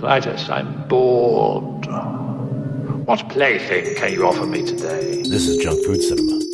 Klytus, I'm bored. What plaything can you offer me today? This is Junk Food Cinema.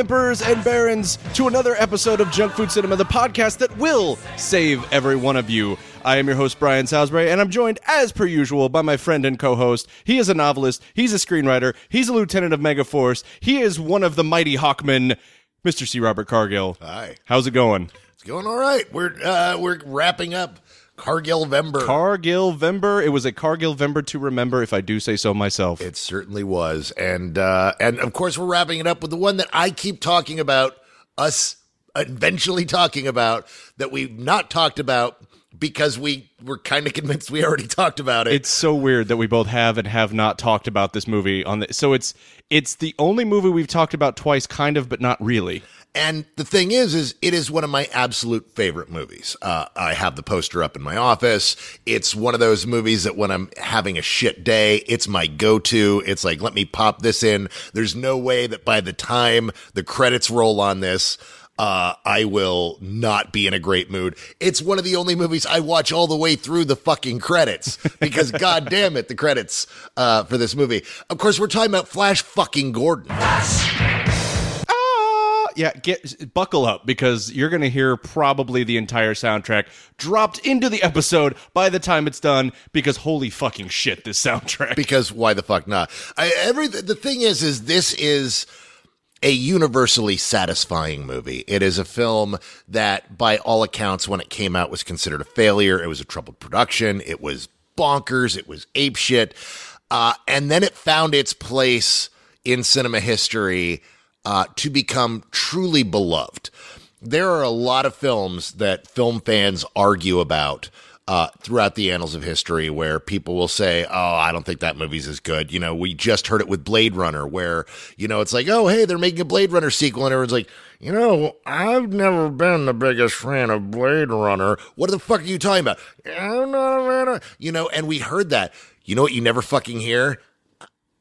Emperors and Barons, to another episode of Junk Food Cinema, the podcast that will save every one of you. I am your host, Brian Salisbury, and I'm joined, as per usual, by my friend and co host. He is a novelist, he's a screenwriter, he's a lieutenant of Megaforce, he is one of the mighty Hawkmen, Mr. C. Robert Cargill. Hi. How's it going? It's going all right. We're uh, we're wrapping up Cargill Vember. Cargill Vember. It was a Cargill Vember to remember, if I do say so myself. It certainly was, and uh, and of course we're wrapping it up with the one that I keep talking about. Us eventually talking about that we've not talked about because we were kind of convinced we already talked about it. It's so weird that we both have and have not talked about this movie on the. So it's it's the only movie we've talked about twice, kind of, but not really. And the thing is, is it is one of my absolute favorite movies. Uh, I have the poster up in my office. It's one of those movies that when I'm having a shit day, it's my go-to. It's like, let me pop this in. There's no way that by the time the credits roll on this, uh, I will not be in a great mood. It's one of the only movies I watch all the way through the fucking credits because god damn it, the credits, uh, for this movie. Of course, we're talking about Flash fucking Gordon. Yeah, get buckle up because you're going to hear probably the entire soundtrack dropped into the episode by the time it's done. Because holy fucking shit, this soundtrack. Because why the fuck not? I, every the thing is, is this is a universally satisfying movie. It is a film that, by all accounts, when it came out, was considered a failure. It was a troubled production. It was bonkers. It was apeshit. Uh, and then it found its place in cinema history uh, to become truly beloved. There are a lot of films that film fans argue about. Uh, throughout the annals of history, where people will say, "Oh, I don't think that movie's as good." You know, we just heard it with Blade Runner, where you know it's like, "Oh, hey, they're making a Blade Runner sequel," and everyone's like, "You know, I've never been the biggest fan of Blade Runner. What the fuck are you talking about?" I'm not you know, and we heard that. You know what? You never fucking hear.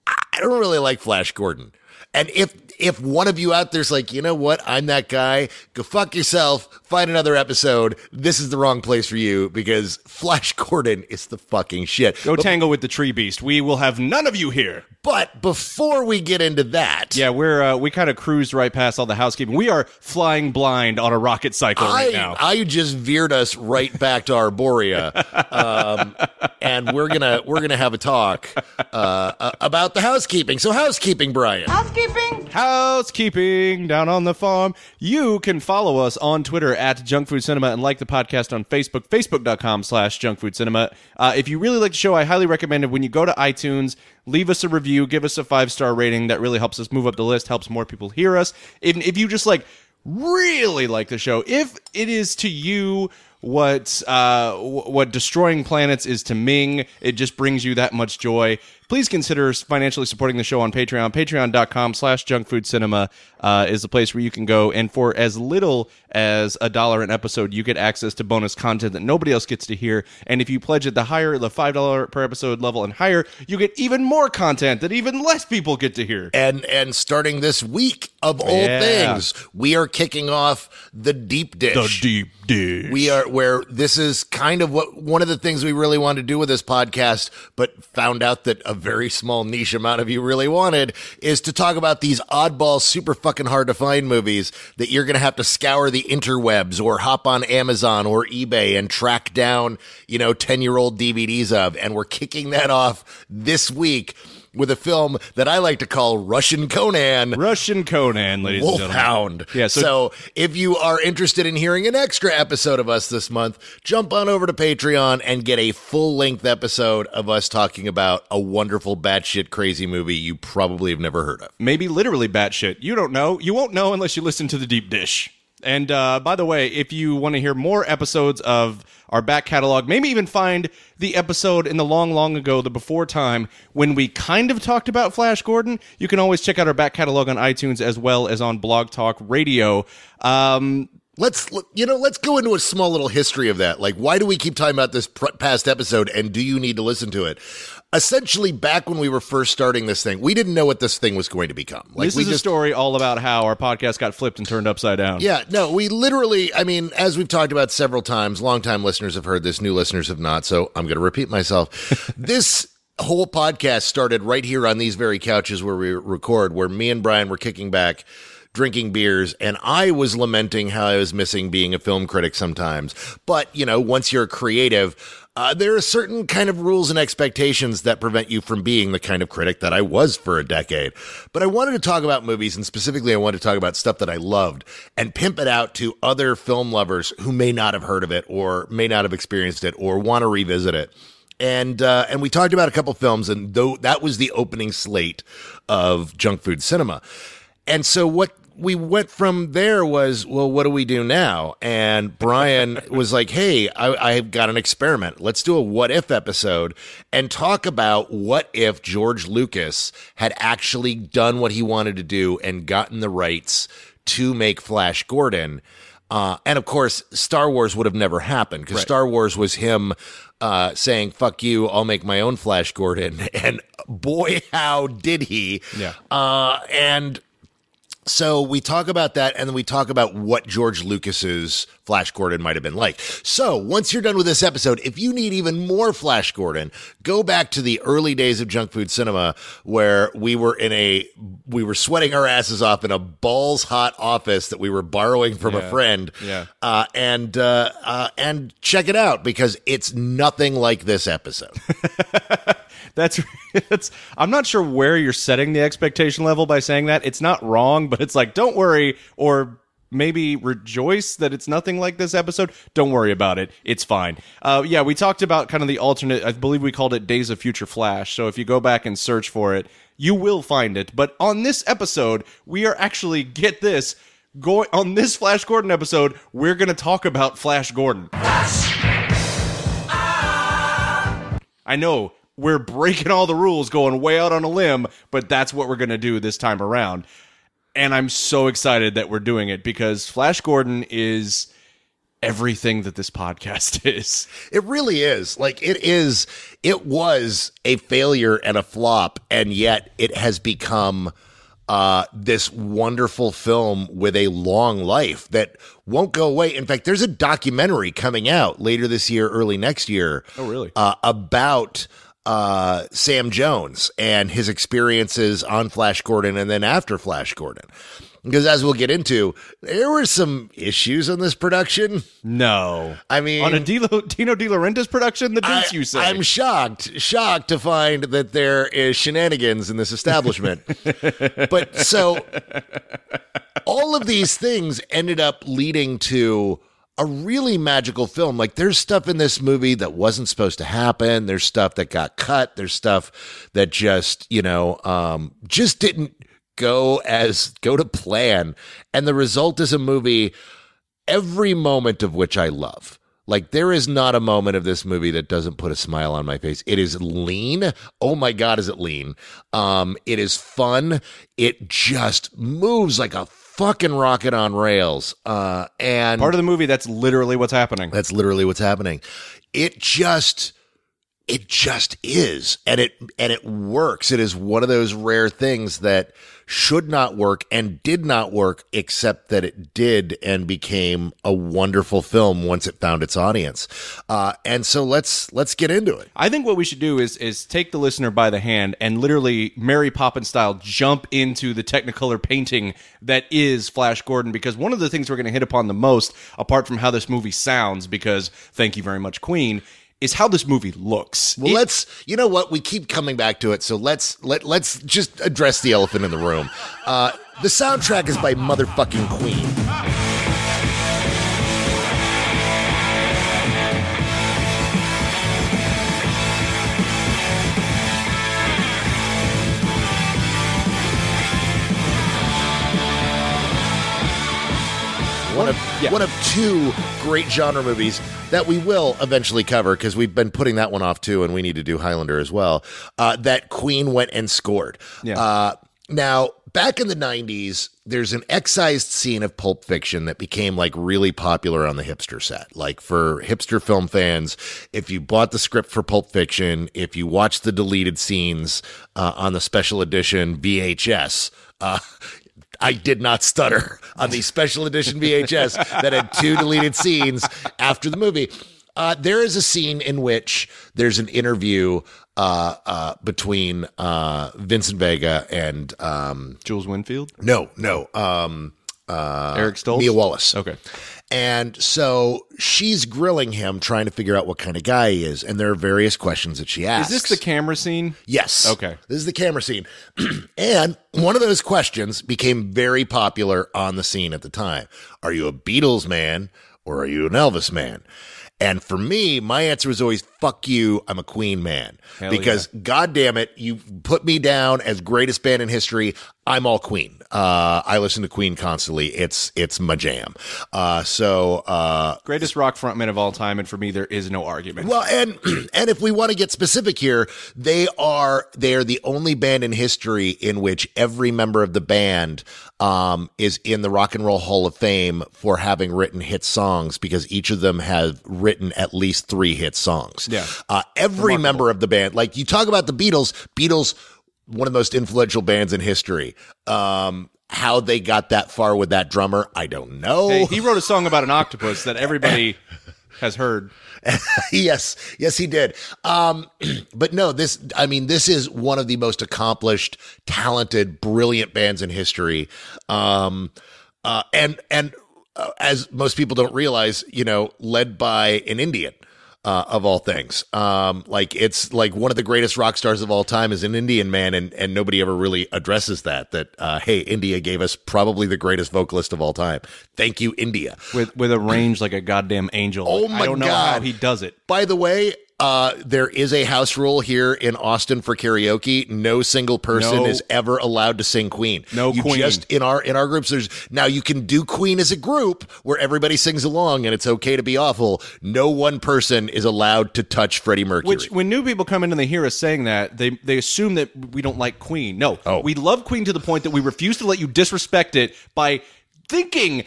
I don't really like Flash Gordon. And if if one of you out there's like, you know what, I'm that guy, go fuck yourself, find another episode. This is the wrong place for you because Flash Gordon is the fucking shit. Go but, tangle with the tree beast. We will have none of you here. But before we get into that, yeah, we're uh, we kind of cruised right past all the housekeeping. We are flying blind on a rocket cycle I, right now. I just veered us right back to Arboria, um, and we're gonna we're gonna have a talk uh, about the housekeeping. So housekeeping, Brian. Housekeeping. Housekeeping down on the farm. You can follow us on Twitter at Junk Food Cinema and like the podcast on Facebook, facebook.com slash Junk Food Cinema. Uh, if you really like the show, I highly recommend it when you go to iTunes, leave us a review, give us a five star rating. That really helps us move up the list, helps more people hear us. If, if you just like really like the show, if it is to you what uh, what destroying planets is to Ming, it just brings you that much joy please consider financially supporting the show on Patreon. Patreon.com slash junkfoodcinema uh, is the place where you can go. And for as little as a dollar an episode, you get access to bonus content that nobody else gets to hear. And if you pledge at the higher, the $5 per episode level and higher, you get even more content that even less people get to hear. And, and starting this week, of all yeah. things, we are kicking off the deep dish. The deep dish. We are where this is kind of what one of the things we really wanted to do with this podcast, but found out that a very small niche amount of you really wanted is to talk about these oddball, super fucking hard to find movies that you're going to have to scour the interwebs or hop on Amazon or eBay and track down, you know, 10 year old DVDs of. And we're kicking that off this week with a film that I like to call Russian Conan. Russian Conan, ladies and gentlemen. Wolfhound. Yeah, so- so, if you are interested in hearing an extra episode of us this month, jump on over to Patreon and get a full length episode of us talking about a wonderful batshit crazy movie you probably have never heard of. maybe literally batshit. You don't know. You won't know unless you listen to the deep dish. And uh, by the way, if you want to hear more episodes of our back catalog, maybe even find the episode in the long, long ago, the before time, when we kind of talked about Flash Gordon, you can always check out our back catalog on iTunes as well as on Blog Talk Radio. Um, Let's you know, let's go into a small little history of that. Like why do we keep talking about this pr- past episode and do you need to listen to it? Essentially back when we were first starting this thing, we didn't know what this thing was going to become. Like this we is a story all about how our podcast got flipped and turned upside down. Yeah, no, we literally, I mean, as we've talked about several times, longtime listeners have heard this, new listeners have not, so I'm going to repeat myself. this whole podcast started right here on these very couches where we record, where me and Brian were kicking back, drinking beers, and I was lamenting how I was missing being a film critic sometimes. But, you know, once you're a creative, uh, there are certain kind of rules and expectations that prevent you from being the kind of critic that I was for a decade. But I wanted to talk about movies, and specifically, I wanted to talk about stuff that I loved and pimp it out to other film lovers who may not have heard of it or may not have experienced it or want to revisit it. And uh, and we talked about a couple films, and though that was the opening slate of junk food cinema. And so what we went from there was, well, what do we do now? And Brian was like, hey, I, I've got an experiment. Let's do a what if episode and talk about what if George Lucas had actually done what he wanted to do and gotten the rights to make Flash Gordon. Uh, and of course, Star Wars would have never happened because Star Wars was him uh, saying, fuck you, I'll make my own Flash Gordon. And boy, how did he. Yeah. Uh, and so we talk about that, and then we talk about what George Lucas's Flash Gordon might have been like. So once you're done with this episode, if you need even more Flash Gordon, go back to the early days of junk food cinema where we were in a we were sweating our asses off in a balls hot office that we were borrowing from a friend. Yeah. Uh, and uh, uh, and check it out because it's nothing like this episode. That's that's I'm not sure where you're setting the expectation level by saying that. It's not wrong, but it's like don't worry or maybe rejoice that it's nothing like this episode. Don't worry about it. It's fine. Uh, yeah, we talked about kind of the alternate. I believe we called it Days of Future Flash. So if you go back and search for it, you will find it. But on this episode, we are actually get this going on this Flash Gordon episode. We're going to talk about Flash Gordon. I know we're breaking all the rules, going way out on a limb, but that's what we're going to do this time around. And I'm so excited that we're doing it because Flash Gordon is everything that this podcast is. It really is. Like it is it was a failure and a flop and yet it has become uh, this wonderful film with a long life that won't go away. In fact, there's a documentary coming out later this year, early next year. Oh, really? Uh, about uh, Sam Jones and his experiences on Flash Gordon and then after Flash Gordon. Because as we'll get into, there were some issues on this production. No. I mean, on a Dilo, Dino De Laurentiis production, the deuce you say. I'm shocked, shocked to find that there is shenanigans in this establishment. but so all of these things ended up leading to a really magical film. Like there's stuff in this movie that wasn't supposed to happen. There's stuff that got cut. There's stuff that just, you know, um, just didn't go as go to plan. And the result is a movie every moment of which I love. Like there is not a moment of this movie that doesn't put a smile on my face. It is lean. Oh my god, is it lean? Um, it is fun. It just moves like a fucking rocket on rails. Uh, and Part of the movie, that's literally what's happening. that's literally what's happening. It just it just is and it and it works. It is one of those rare things that should not work and did not work except that it did and became a wonderful film once it found its audience. Uh, and so let's let's get into it. I think what we should do is is take the listener by the hand and literally Mary Poppins style jump into the Technicolor painting that is Flash Gordon because one of the things we're going to hit upon the most apart from how this movie sounds because thank you very much Queen is how this movie looks. Well, It- let's. You know what? We keep coming back to it, so let's let let's just address the elephant in the room. Uh, the soundtrack is by motherfucking Queen. One of Yeah. one of two great genre movies that we will eventually cover because we've been putting that one off too, and we need to do Highlander as well. Uh, that Queen went and scored. Yeah. Uh, now, back in the '90s, there's an excised scene of Pulp Fiction that became like really popular on the hipster set. Like for hipster film fans, if you bought the script for Pulp Fiction, if you watched the deleted scenes uh, on the special edition VHS. Uh, I did not stutter on the special edition VHS that had two deleted scenes after the movie. Uh, there is a scene in which there's an interview uh, uh, between uh, Vincent Vega and um, Jules Winfield, no, no, um, uh, Eric Stoltz, Mia Wallace. Okay, And so she's grilling him, trying to figure out what kind of guy he is. And there are various questions that she asks. is this the camera scene? Yes. Okay. This is the camera scene. and one of those questions became very popular on the scene at the time. Are you a Beatles man or are you an Elvis man? And for me, my answer was always fuck you, I'm a Queen man. Hell because god damn it, you put me down as greatest band in history. I'm all Queen. Uh, I listen to Queen constantly. It's it's my jam. Uh, so uh, Greatest rock frontman of all time, and for me, there is no argument. well, and and if we want to get specific here, they are they are the only band in history in which every member of the band um, is in the Rock and Roll Hall of Fame for having written hit songs because each of them have written at least three hit songs. Yeah. uh, every member of the band, like you talk about the Beatles, Beatles, one of the most influential bands in history. Um, how they got that far with that drummer, I don't know. Hey, he wrote a song about an octopus that everybody has heard. yes, yes, he did. Um, but no, this, I mean, this is one of the most accomplished, talented, brilliant bands in history. Um, uh, and, and, uh, as most people don't realize, you know, led by an Indian. Uh, of all things, um, like it's like one of the greatest rock stars of all time is an Indian man, and and nobody ever really addresses that. That uh, hey, India gave us probably the greatest vocalist of all time. Thank you, India. with with a range like a goddamn angel. Oh I my don't know how God. he does it. By the way, uh, there is a house rule here in Austin for karaoke. No single person No. is ever allowed to sing Queen. No you Queen. Just in our in our groups, there's now you can do Queen as a group where everybody sings along and it's okay to be awful. No one person is allowed to touch Freddie Mercury. Which, when new people come in and they hear us saying that, they they assume that we don't like Queen. No, Oh. we love Queen to the point that we refuse to let you disrespect it by thinking,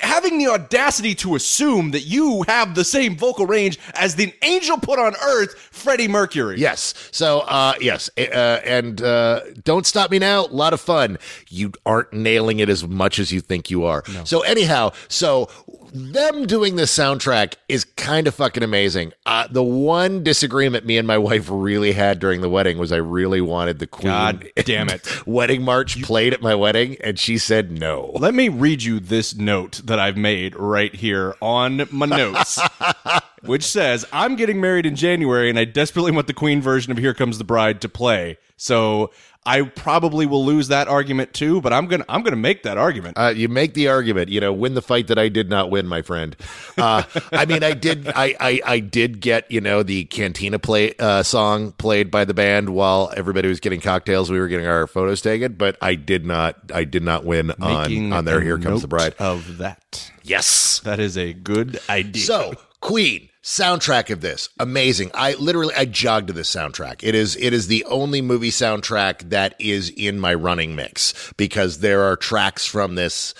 having the audacity to assume that you have the same vocal range as the angel put on earth, Freddie Mercury. Yes. So, uh, yes. Uh, and uh, don't stop me now. A lot of fun. You aren't nailing it as much as you think you are. So, anyhow, so them doing this soundtrack is kind of fucking amazing. Uh, the one disagreement me and my wife really had during the wedding was I really wanted the Queen God damn it. wedding march played at my wedding, and she said no. Let me read you this note that I've made right here on my notes, which says, I'm getting married in January and I desperately want the Queen version of Here Comes the Bride to play. So I probably will lose that argument too, but I'm gonna I'm gonna make that argument. Uh, you make the argument, you know, win the fight that I did not win, my friend. Uh, I mean, I did, I, I, I did get, you know, the Cantina play uh, song played by the band while everybody was getting cocktails. We were getting our photos taken, but I did not, I did not win on Making on their Here Comes the Bride. of that. Yes. That is a good idea. So, Queen soundtrack of this amazing. I literally I jogged to this soundtrack. It is it is the only movie soundtrack that is in my running mix because there are tracks from this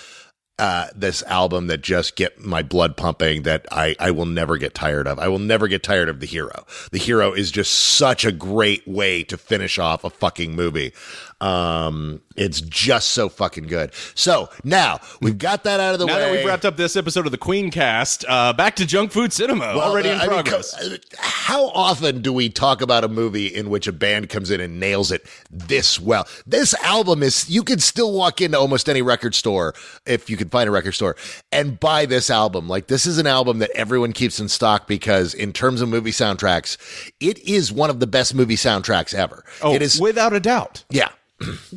uh, this album that just get my blood pumping that I, I will never get tired of. I will never get tired of The Hero. The Hero is just such a great way to finish off a fucking movie. Um, it's just so fucking good. So now we've got that out of the now way. that we've wrapped up this episode of the Queen Cast, uh, back to junk food cinema Well, already in I progress. co- how often do we talk about a movie in which a band comes in and nails it this well? This album is, you could still walk into almost any record store if you can find a record store and buy this album. Like this is an album that everyone keeps in stock because in terms of movie soundtracks, it is one of the best movie soundtracks ever. Oh, it is without a doubt. yeah.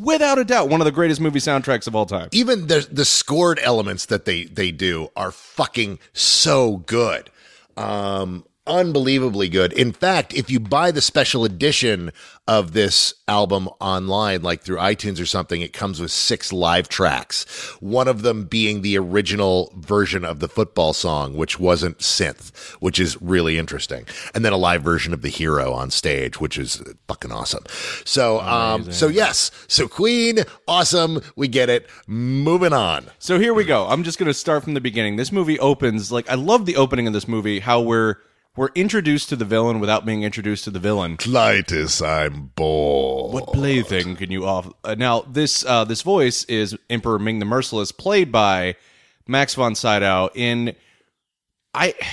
Without a doubt, one of the greatest movie soundtracks of all time. Even the the scored elements that they they do are fucking so good. Um unbelievably good. In fact, if you buy the special edition of this album online, like through iTunes or something, it comes with six live tracks. One of them being the original version of the football song, which wasn't synth, which is really interesting. And then a live version of the hero on stage, which is fucking awesome. So, um, so yes, so Queen, awesome. We get it. Moving on. So here we go. I'm just going to start from the beginning. This movie opens like I love the opening of this movie. How we're we're introduced to the villain without being introduced to the villain. Klytus, I'm bored. What plaything can you offer? Uh, now this uh, this voice is Emperor Ming the Merciless, played by Max von Sydow. In I.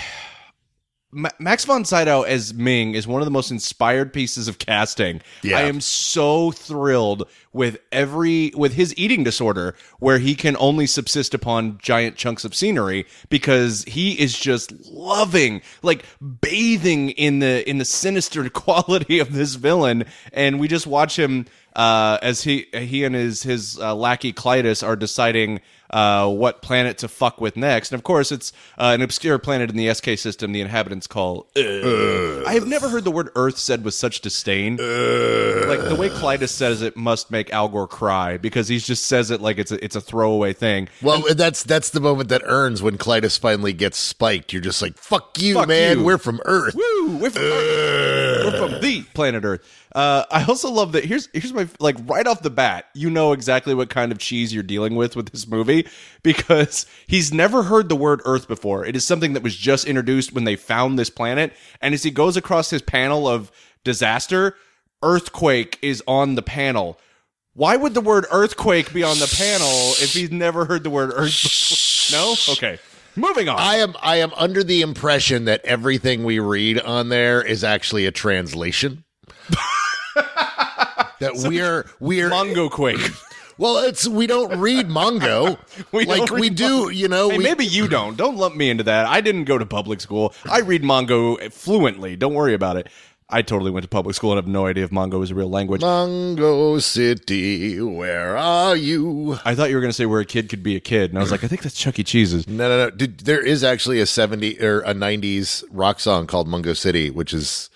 Ma- Max von Sydow as Ming is one of the most inspired pieces of casting. Yeah. I am so thrilled with every with his eating disorder where he can only subsist upon giant chunks of scenery because he is just loving like bathing in the in the sinister quality of this villain and we just watch him uh, as he he and his his uh, lackey Klytus are deciding uh, what planet to fuck with next. And of course, it's uh, an obscure planet in the SK system the inhabitants call. I have never heard the word Earth said with such disdain. like the way Klytus says it must make Al Gore cry because he just says it like it's a, it's a throwaway thing. Well, that's that's the moment that earns when Klytus finally gets spiked. You're just like, "Fuck you, Fuck man. you. We're from Earth." Woo! We're from, Earth. We're from the planet Earth. Uh, I also love that. Here's here's my like right off the bat. You know exactly what kind of cheese you're dealing with with this movie because he's never heard the word Earth before. It is something that was just introduced when they found this planet. And as he goes across his panel of disaster, earthquake is on the panel. Why would the word earthquake be on the panel if he's never heard the word earth? No? Okay. Moving on. I am I am under the impression that everything we read on there is actually a translation. that we're we're Mongo Quake. well, it's we don't read Mongo. We like we do, you know. Hey, we, maybe you don't. Don't lump me into that. I didn't go to public school. I read Mongo fluently. Don't worry about it. I totally went to public school and have no idea if Mongo is a real language. Mongo City, where are you? I thought you were going to say where a kid could be a kid, and I was like, I think that's Chuck E. Cheese's. No, no, no. Dude, there is actually a 70 or a 90s rock song called Mungo City, which is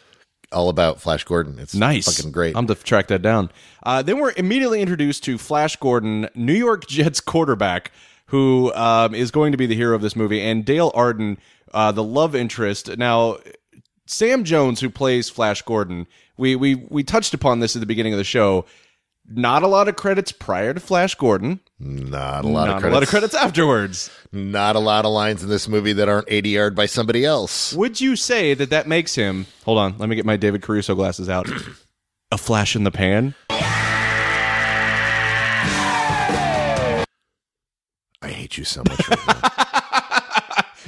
all about Flash Gordon. It's Nice, fucking great. I'm to track that down. Uh, then we're immediately introduced to Flash Gordon, New York Jets quarterback, who um, is going to be the hero of this movie, and Dale Arden, uh, the love interest. Now, Sam Jones, who plays Flash Gordon, we we we touched upon this at the beginning of the show. Not a lot of credits prior to Flash Gordon. not a lot not of credits. a lot of credits afterwards. Not a lot of lines in this movie that aren't ADR'd by somebody else. Would you say that that makes him? Hold on, let me get my David Caruso glasses out. a flash in the pan. I hate you so much right now.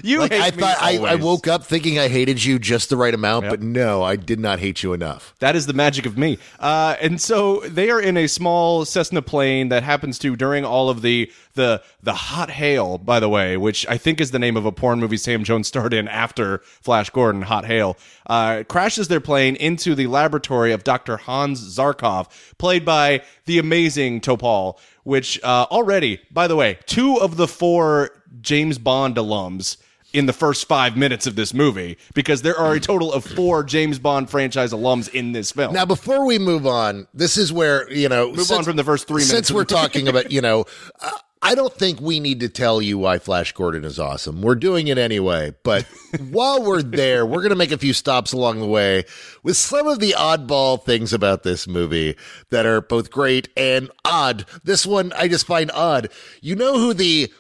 You like, hate I me thought I, I woke up thinking I hated you just the right amount, Yep. but no, I did not hate you enough. That is the magic of me. Uh, and so they are in a small Cessna plane that happens to during all of the the the hot hail, by the way, which I think is the name of a porn movie Sam Jones starred in after Flash Gordon. Hot hail uh, crashes their plane into the laboratory of Dr. Hans Zarkov, played by the amazing Topol. Which uh, already, by the way, two of the four James Bond alums in the first five minutes of this movie because there are a total of four James Bond franchise alums in this film. Now, before we move on, this is where, you know, Move on from the first three minutes Since we're talking about, you know, uh, I don't think we need to tell you why Flash Gordon is awesome. We're doing it anyway. But while we're there, we're going to make a few stops along the way with some of the oddball things about this movie that are both great and odd. This one I just find odd. You know who the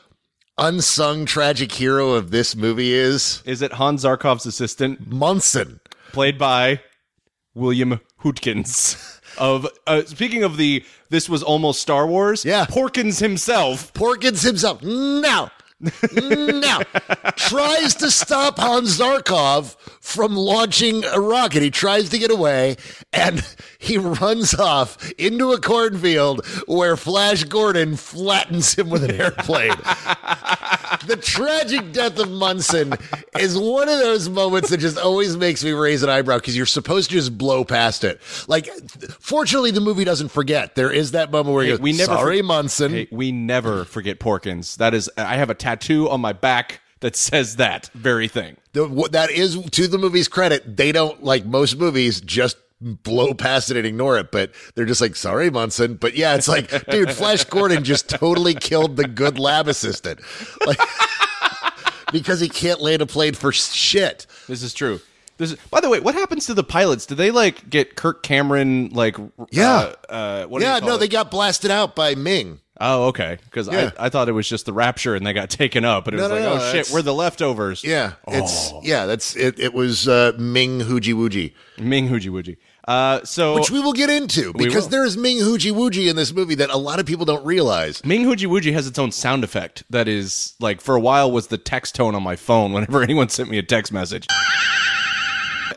unsung tragic hero of this movie is? Is it Hans Zarkov's assistant, Munson. played by William Hootkins? Of uh, speaking of the, this was almost Star Wars. Yeah. Porkins himself. Porkins himself. Now, now Tries to stop Hans Zarkov from launching a rocket. He tries to get away and he runs off into a cornfield where Flash Gordon flattens him with an airplane. the tragic death of Munson is one of those moments that just always makes me raise an eyebrow because you're supposed to just blow past it. Like, fortunately, the movie doesn't forget. There is that moment where he Hey, goes, we never sorry, for- Munson. Hey, we never forget Porkins. That is, I have a tattoo on my back that says that very thing. the, that is to the movie's credit. They don't like most movies just blow past it and ignore it, but they're just like, sorry, Munson. But yeah, it's like, dude, Flash Gordon just totally killed the good lab assistant. Like, because he can't land a plane for shit. This is true. This is, by the way, what happens to the pilots? Do they like get Kirk Cameron like? Yeah. Uh, uh, what do you Yeah, no, it? they got blasted out by Ming. Oh, okay. Because Yeah. I, I thought it was just the Rapture and they got taken up, and it No, was no, like, no, oh shit, we're the leftovers. Yeah, it's Oh. yeah, that's it. It was uh, Ming Hooji Wooji, Ming Hooji Wooji. Uh, so which we will get into because there is Ming Hooji Wooji in this movie that a lot of people don't realize. Ming Hooji Wooji has its own sound effect that is like for a while was the text tone on my phone whenever anyone sent me a text message.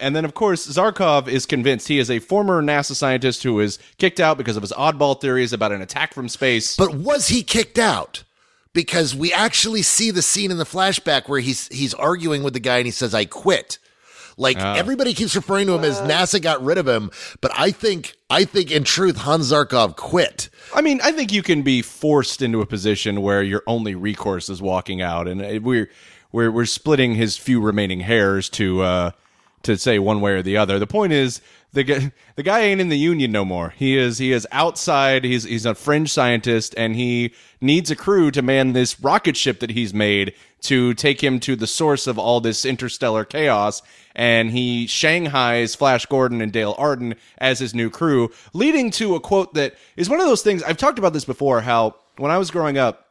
And then, of course, Zarkov is convinced he is a former NASA scientist who was kicked out because of his oddball theories about an attack from space. But was he kicked out? Because we actually see the scene in the flashback where he's he's arguing with the guy and he says, "I quit." Like ah. everybody keeps referring to him as uh. NASA got rid of him, but I think I think in truth Hans Zarkov quit. I mean, I think you can be forced into a position where your only recourse is walking out, and uh, we're we're we're splitting his few remaining hairs to uh, to say one way or the other. The point is the guy the guy ain't in the union no more. He is he is outside. He's he's a fringe scientist, and he needs a crew to man this rocket ship that he's made to take him to the source of all this interstellar chaos. And he shanghais Flash Gordon and Dale Arden as his new crew, leading to a quote that is one of those things I've talked about this before. How when I was growing up,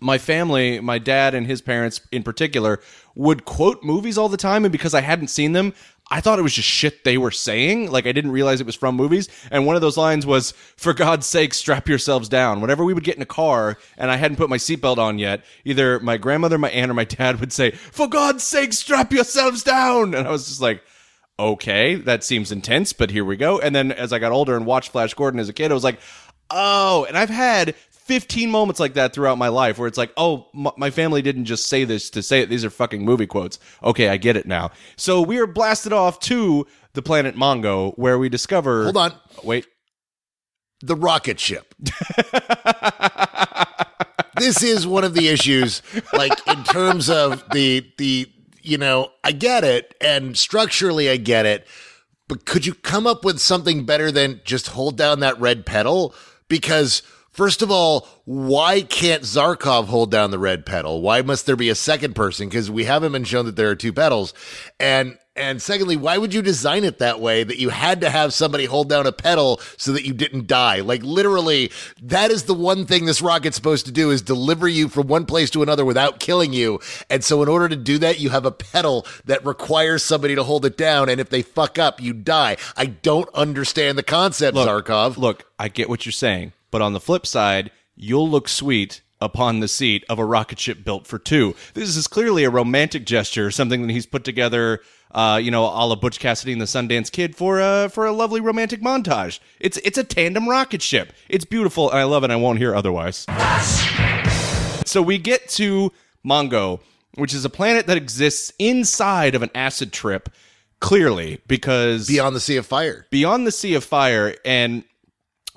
my family, my dad and his parents in particular, would quote movies all the time. And because I hadn't seen them, I thought it was just shit they were saying. Like I didn't realize it was from movies. And one of those lines was, for God's sake, strap yourselves down. Whenever we would get in a car and I hadn't put my seatbelt on yet, either my grandmother, my aunt, or my dad would say, for God's sake, strap yourselves down. And I was just like, okay, that seems intense, but here we go. And then as I got older and watched Flash Gordon as a kid, I was like, oh, and I've had 15 moments like that throughout my life where it's like, oh, m- my family didn't just say this to say it. These are fucking movie quotes. Okay, I get it now. So we are blasted off to the planet Mongo where we discover. Hold on. Wait. The rocket ship. this is one of the issues like in terms of the the you know, I get it and structurally I get it, but could you come up with something better than just hold down that red pedal? Because first of all, why can't Zarkov hold down the red pedal? Why must there be a second person? Because we haven't been shown that there are two pedals. And and secondly, why would you design it that way that you had to have somebody hold down a pedal so that you didn't die? Like literally, that is the one thing this rocket's supposed to do is deliver you from one place to another without killing you. And so in order to do that, you have a pedal that requires somebody to hold it down. And if they fuck up, you die. I don't understand the concept, Zarkov. Look, I get what you're saying, but on the flip side, you'll look sweet upon the seat of a rocket ship built for two. This is clearly a romantic gesture, something that he's put together, uh, you know, a la Butch Cassidy and the Sundance Kid for a for a lovely romantic montage. It's it's a tandem rocket ship. It's beautiful, and I love it. I won't hear otherwise. So we get to Mongo, which is a planet that exists inside of an acid trip. Clearly, because Beyond the Sea of Fire. beyond the sea of fire and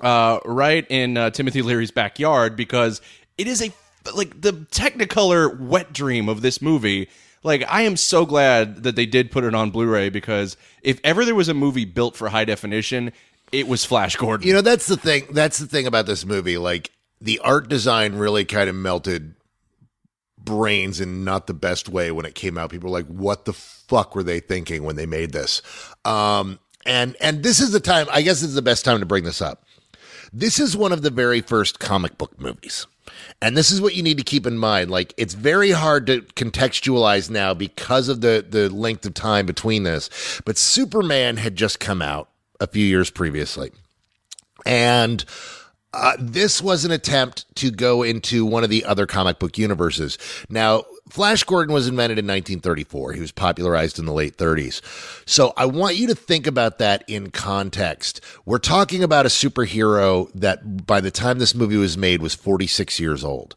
uh, right in uh, Timothy Leary's backyard because it is a like the Technicolor wet dream of this movie. Like I am so glad that they did put it on Blu-ray because if ever there was a movie built for high definition, it was Flash Gordon. You know, that's the thing. That's the thing about this movie. Like the art design really kind of melted brains in not the best way when it came out. People were like, "What the fuck were they thinking when they made this?" Um, and and this is the time. I guess is the best time to bring this up. This is one of the very first comic book movies. And this is what you need to keep in mind. Like, it's very hard to contextualize now because of the, the length of time between this. But Superman had just come out a few years previously. And Uh, this was an attempt to go into one of the other comic book universes. Now, Flash Gordon was invented in 1934. He was popularized in the late 30s. So I want you to think about that in context. We're talking about a superhero that by the time this movie was made was 46 years old.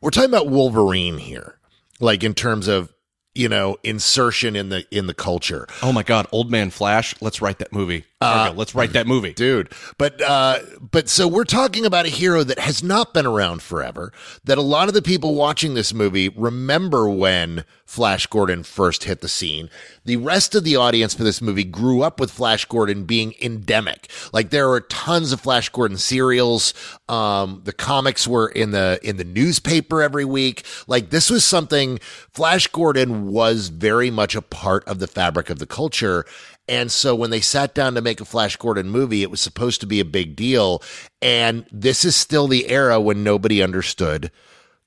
We're talking about Wolverine here, like in terms of you know insertion in the in the culture Oh my God, Old Man Flash. Let's write that movie. Cargill, let's write that movie. dude but uh but so we're talking about a hero that has not been around forever that a lot of the people watching this movie remember when flash gordon first hit the scene. The rest of the audience for this movie grew up with flash gordon being endemic. Like there were tons of flash gordon serials. Um the comics were in the in the newspaper every week. Like this was something flash gordon was very much a part of the fabric of the culture. And so when they sat down to make a Flash Gordon movie, it was supposed to be a big deal. And this is still the era when nobody understood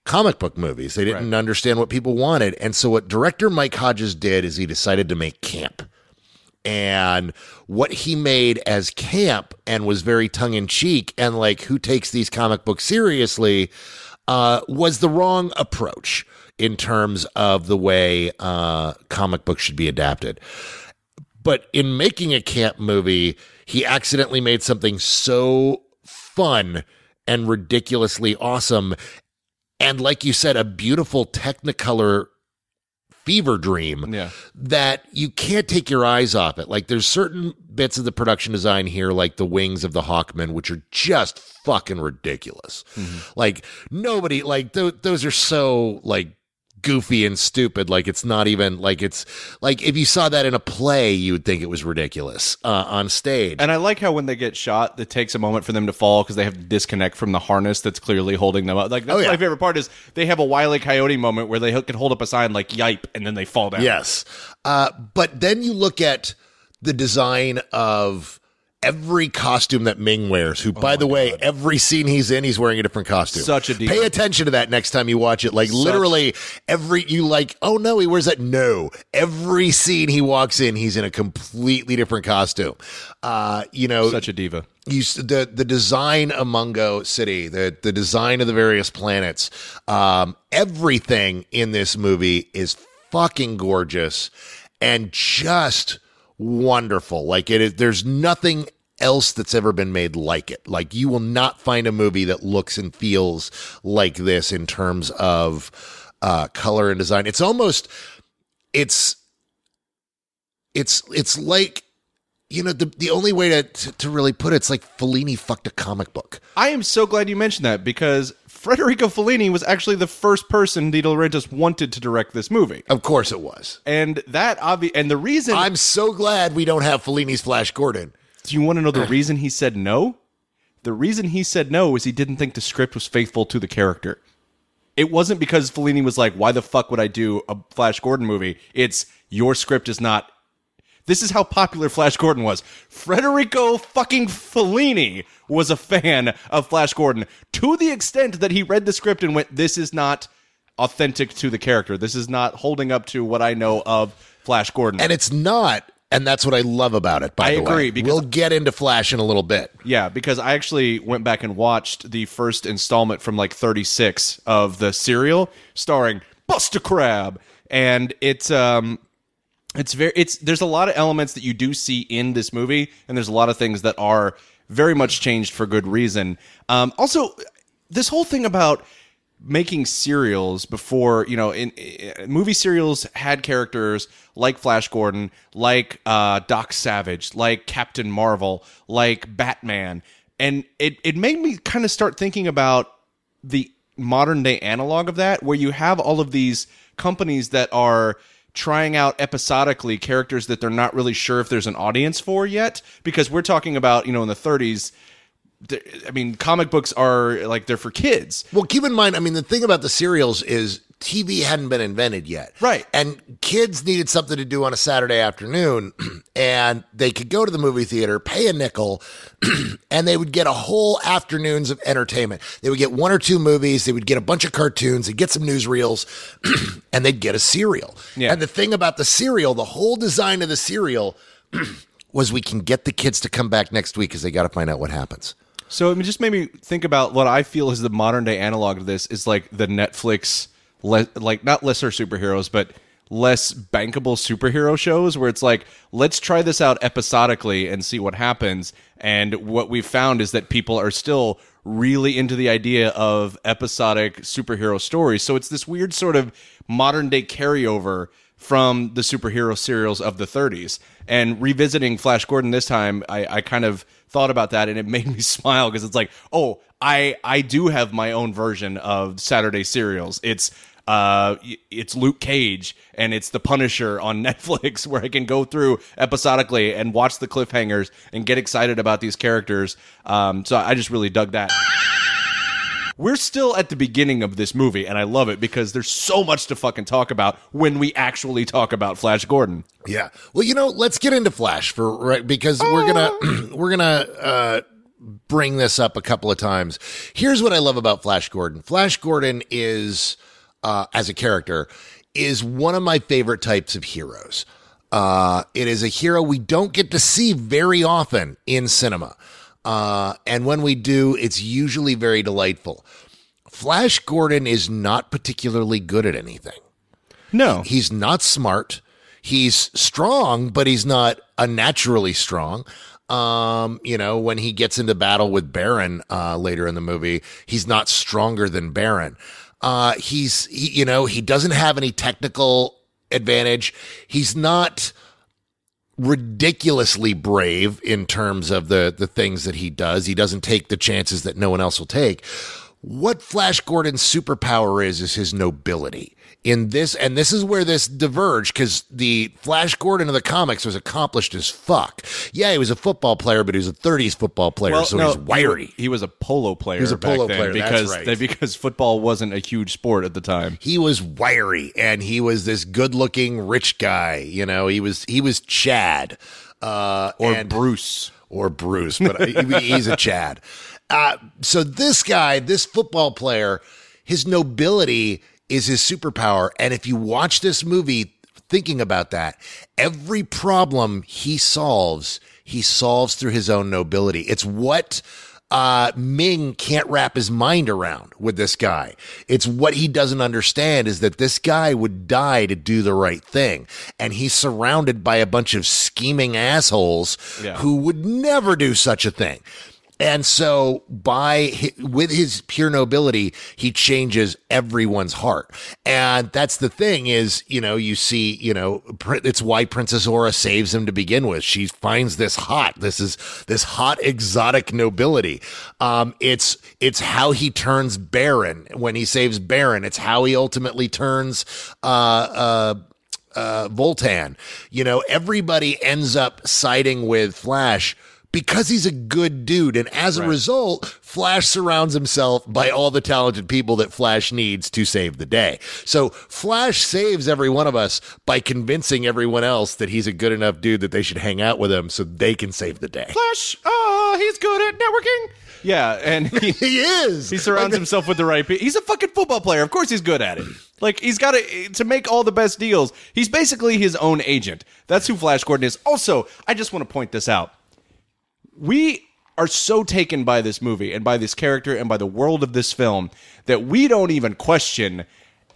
comic book movies. They didn't understand what people wanted. And so what director Mike Hodges did is he decided to make camp. And what he made as camp and was very tongue in cheek and like who takes these comic books seriously uh, was the wrong approach in terms of the way uh, comic books should be adapted. But in making a camp movie, he accidentally made something so fun and ridiculously awesome. And like you said, a beautiful Technicolor fever dream Yeah. that you can't take your eyes off it. Like there's certain bits of the production design here, like the wings of the Hawkman, which are just fucking ridiculous. Mm-hmm. Like nobody, like th- those are so like goofy and stupid. Like it's not even like it's like if you saw that in a play, you would think it was ridiculous uh, on stage. And I like how when they get shot, it takes a moment for them to fall because they have to disconnect from the harness that's clearly holding them up. Like that's Oh, yeah. my favorite part is they have a wily coyote moment where they can hold up a sign like "yipe" and then they fall down. Yes. Uh, but then you look at the design of every costume that Ming wears, who, by the way, every scene he's in, he's wearing a different costume. Such a diva. Pay attention to that next time you watch it. Like, literally, every, you like, oh no, he wears that. No. Every scene he walks in, he's in a completely different costume. Uh, you know, such a diva. you the the design of Mungo City, the the design of the various planets, um, everything in this movie is fucking gorgeous and just wonderful. Like it is, there's nothing else that's ever been made like it. Like you will not find a movie that looks and feels like this in terms of uh, color and design. It's almost it's it's it's like you know the the only way to, to to really put it, it's like Fellini fucked a comic book. I am so glad you mentioned that because Federico Fellini was actually the first person De Laurentiis wanted to direct this movie, Of course it was. and that obvi- and the reason I'm so glad we don't have Fellini's Flash Gordon. Do you want to know the reason he said no? The reason he said no is he didn't think the script was faithful to the character. It wasn't because Fellini was like, "Why the fuck would I do a Flash Gordon movie?" It's your script is not. This is how popular Flash Gordon was. Federico fucking Fellini was a fan of Flash Gordon to the extent that he read the script and went, "This is not authentic to the character. This is not holding up to what I know of Flash Gordon." And it's not, and that's what I love about it, by I the way. agree, because- we'll get into Flash in a little bit. Yeah, because I actually went back and watched the first installment from like 36 of the serial starring Buster Crabbe, and it's um it's very it's there's a lot of elements that you do see in this movie, and there's a lot of things that are very much changed for good reason. Um, also, this whole thing about making serials before you know in, in movie serials had characters like flash gordon like uh doc savage like captain marvel like batman and it it made me kind of start thinking about the modern day analog of that where you have all of these companies that are trying out episodically characters that they're not really sure if there's an audience for yet because we're talking about you know in the 30s I mean, comic books are like they're for kids. Well, keep in mind, I mean, the thing about the serials is TV hadn't been invented yet. Right. And kids needed something to do on a Saturday afternoon, and they could go to the movie theater, pay a nickel, and they would get a whole afternoons of entertainment. They would get one or two movies, they would get a bunch of cartoons, they'd get some newsreels, and they'd get a serial. Yeah. And the thing about the serial, the whole design of the serial was we can get the kids to come back next week because they got to find out what happens. So it just made me think about what I feel is the modern day analog to this is like the Netflix, le- like not lesser superheroes, but less bankable superhero shows where it's like, let's try this out episodically and see what happens. And what we've found is that people are still really into the idea of episodic superhero stories. So it's this weird sort of modern day carryover from the superhero serials of the 30s. And revisiting Flash Gordon this time, I, I kind of thought about that and it made me smile because it's like, oh, I I do have my own version of Saturday serials. It's uh, it's Luke Cage and it's The Punisher on Netflix, where I can go through episodically and watch the cliffhangers and get excited about these characters. Um, so I just really dug that. We're still at the beginning of this movie, and I love it because there's so much to fucking talk about when we actually talk about Flash Gordon. Yeah. Well, you know, let's get into Flash for right because we're gonna we're gonna uh, bring this up a couple of times. Here's what I love about Flash Gordon. Flash Gordon is uh, as a character is one of my favorite types of heroes. Uh, it is a hero we don't get to see very often in cinema. Uh, and when we do, it's usually very delightful. Flash Gordon is not particularly good at anything. No, He's not smart. He's strong, but he's not unnaturally strong. Um, you know, when he gets into battle with Baron uh, later in the movie, he's not stronger than Baron. Uh, he's, he, you know, he doesn't have any technical advantage. He's not ridiculously brave in terms of the the things that he does. He doesn't take the chances that no one else will take. What Flash Gordon's superpower is is his nobility. In this, and this is where this diverged because the Flash Gordon of the comics was accomplished as fuck. Yeah, he was a football player, but he was a 30s football player, so no, he's wiry. He, was a polo player. He was a polo player, because right. because football wasn't a huge sport at the time. he was wiry and he was this good looking rich guy you know he was he was chad uh Or and- Bruce. or bruce but he- he's a chad uh so this guy this football player his nobility is his superpower and if you watch this movie thinking about that every problem he solves he solves through his own nobility it's what uh, Ming can't wrap his mind around with this guy. It's what he doesn't understand is that this guy would die to do the right thing. And he's surrounded by a bunch of scheming assholes Yeah. who would never do such a thing. And so by with his pure nobility, he changes everyone's heart. And that's the thing is, you know, you see, you know, it's why Princess Aura saves him to begin with. She finds this hot, this is this hot exotic nobility. Um, it's, it's how he turns Baron when he saves Baron. It's how he ultimately turns, uh, uh, uh, Voltan. You know, everybody ends up siding with Flash because he's a good dude. And as a result, Flash surrounds himself by all the talented people that Flash needs to save the day. So Flash saves every one of us by convincing everyone else that he's a good enough dude that they should hang out with him so they can save the day. Flash, oh, he's good at networking. Yeah, and he, He is. he surrounds himself with the right people. He's a fucking football player. Of course, he's good at it. Like he's got to to make all the best deals. He's basically his own agent. That's who Flash Gordon is. Also, I just want to point this out. We are so taken by this movie and by this character and by the world of this film that we don't even question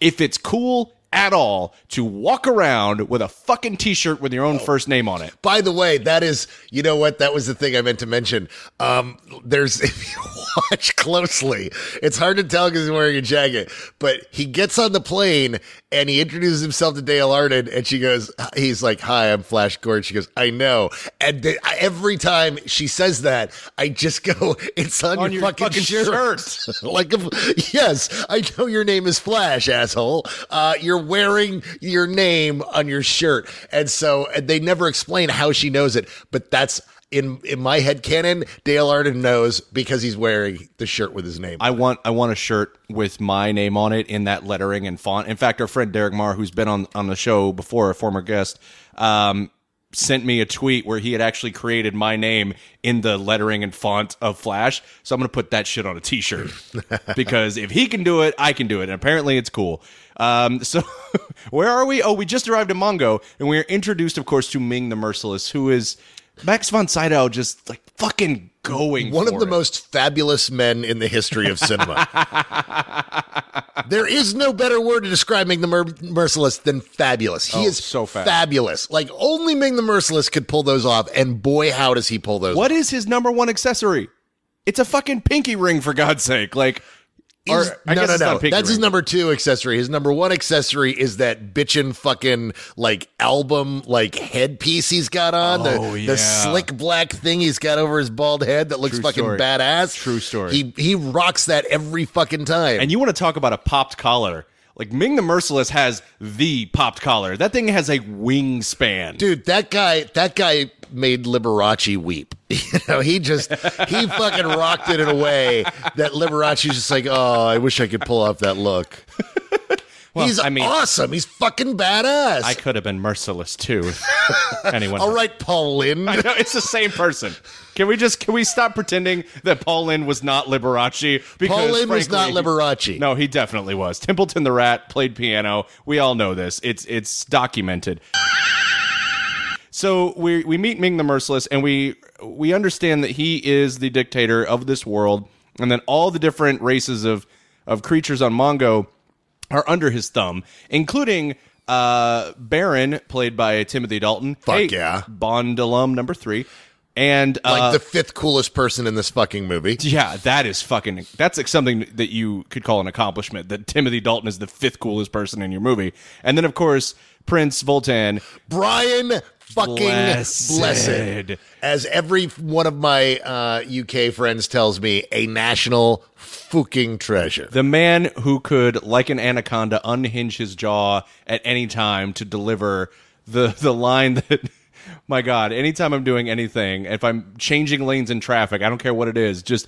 if it's cool at all to walk around with a fucking t-shirt with your own first name on it. By the way, that is, you know what? That was the thing I meant to mention. Um, there's, if you watch closely, it's hard to tell because he's wearing a jacket, but he gets on the plane and he introduces himself to Dale Arden and she goes, he's like, hi, I'm Flash Gordon. She goes, I know. And every time she says that, I just go, it's on, On your, your fucking, fucking shirt. like, if, yes, I know your name is Flash, asshole. Uh, you're wearing your name on your shirt. And so and they never explain how she knows it, but that's in in my head canon, Dale Arden knows because he's wearing the shirt with his name. I want I want a shirt with my name on it in that lettering and font. In fact, our friend Derek Marr, who's been on on the show before, a former guest, um, sent me a tweet where he had actually created my name in the lettering and font of Flash. So I'm gonna put that shit on a T-shirt because if he can do it, I can do it. And apparently, it's cool. Um, so where are we? Oh, we just arrived at Mongo, and we are introduced, of course, to Ming the Merciless, who is Max von Sydow, just like fucking going. one of the it. most fabulous men in the history of cinema. there is no better word to describe Ming the Mer- Merciless than fabulous. He Oh, is so fab. fabulous. Like only Ming the Merciless could pull those off, and boy, how does he pull those? What off. is his number one accessory? It's a fucking pinky ring, for God's sake. Like, or, no, guess no, no. That's his number two accessory. His number one accessory is that bitchin' fucking like album like headpiece he's got on. Oh, the, yeah. the slick black thing he's got over his bald head that looks True fucking story. badass. True story. He he rocks that every fucking time. And you want to talk about a popped collar? Like Ming the Merciless has the popped collar. That thing has a wingspan. Dude, that guy, that guy made Liberace weep. You know, he just he fucking rocked it in a way that Liberace's just like, oh, I wish I could pull off that look. He's I mean- awesome. He's fucking badass. I could have been merciless too. Anyone? All right, Paul Lynde. I know, it's the same person. Can we just can we stop pretending that Paul Lynde was not Liberace? Because Paul Lynde was not Liberace. No, he definitely was. Templeton the Rat played piano. We all know this. It's it's documented. So we we meet Ming the Merciless, and we we understand that he is the dictator of this world, and then all the different races of of creatures on Mongo are under his thumb, including uh, Baron, played by Timothy Dalton. Fuck Hey, yeah. Bond alum number three, and uh, like the fifth coolest person in this fucking movie. yeah, that is fucking. That's like something that you could call an accomplishment. That Timothy Dalton is the fifth coolest person in your movie, and then of course Prince Voltan. Brian fucking Blessed. blessed. As every one of my uh, UK friends tells me, a national fucking treasure. The man who could, like an anaconda, unhinge his jaw at any time to deliver the the line that, my God, anytime I'm doing anything, if I'm changing lanes in traffic, I don't care what it is, just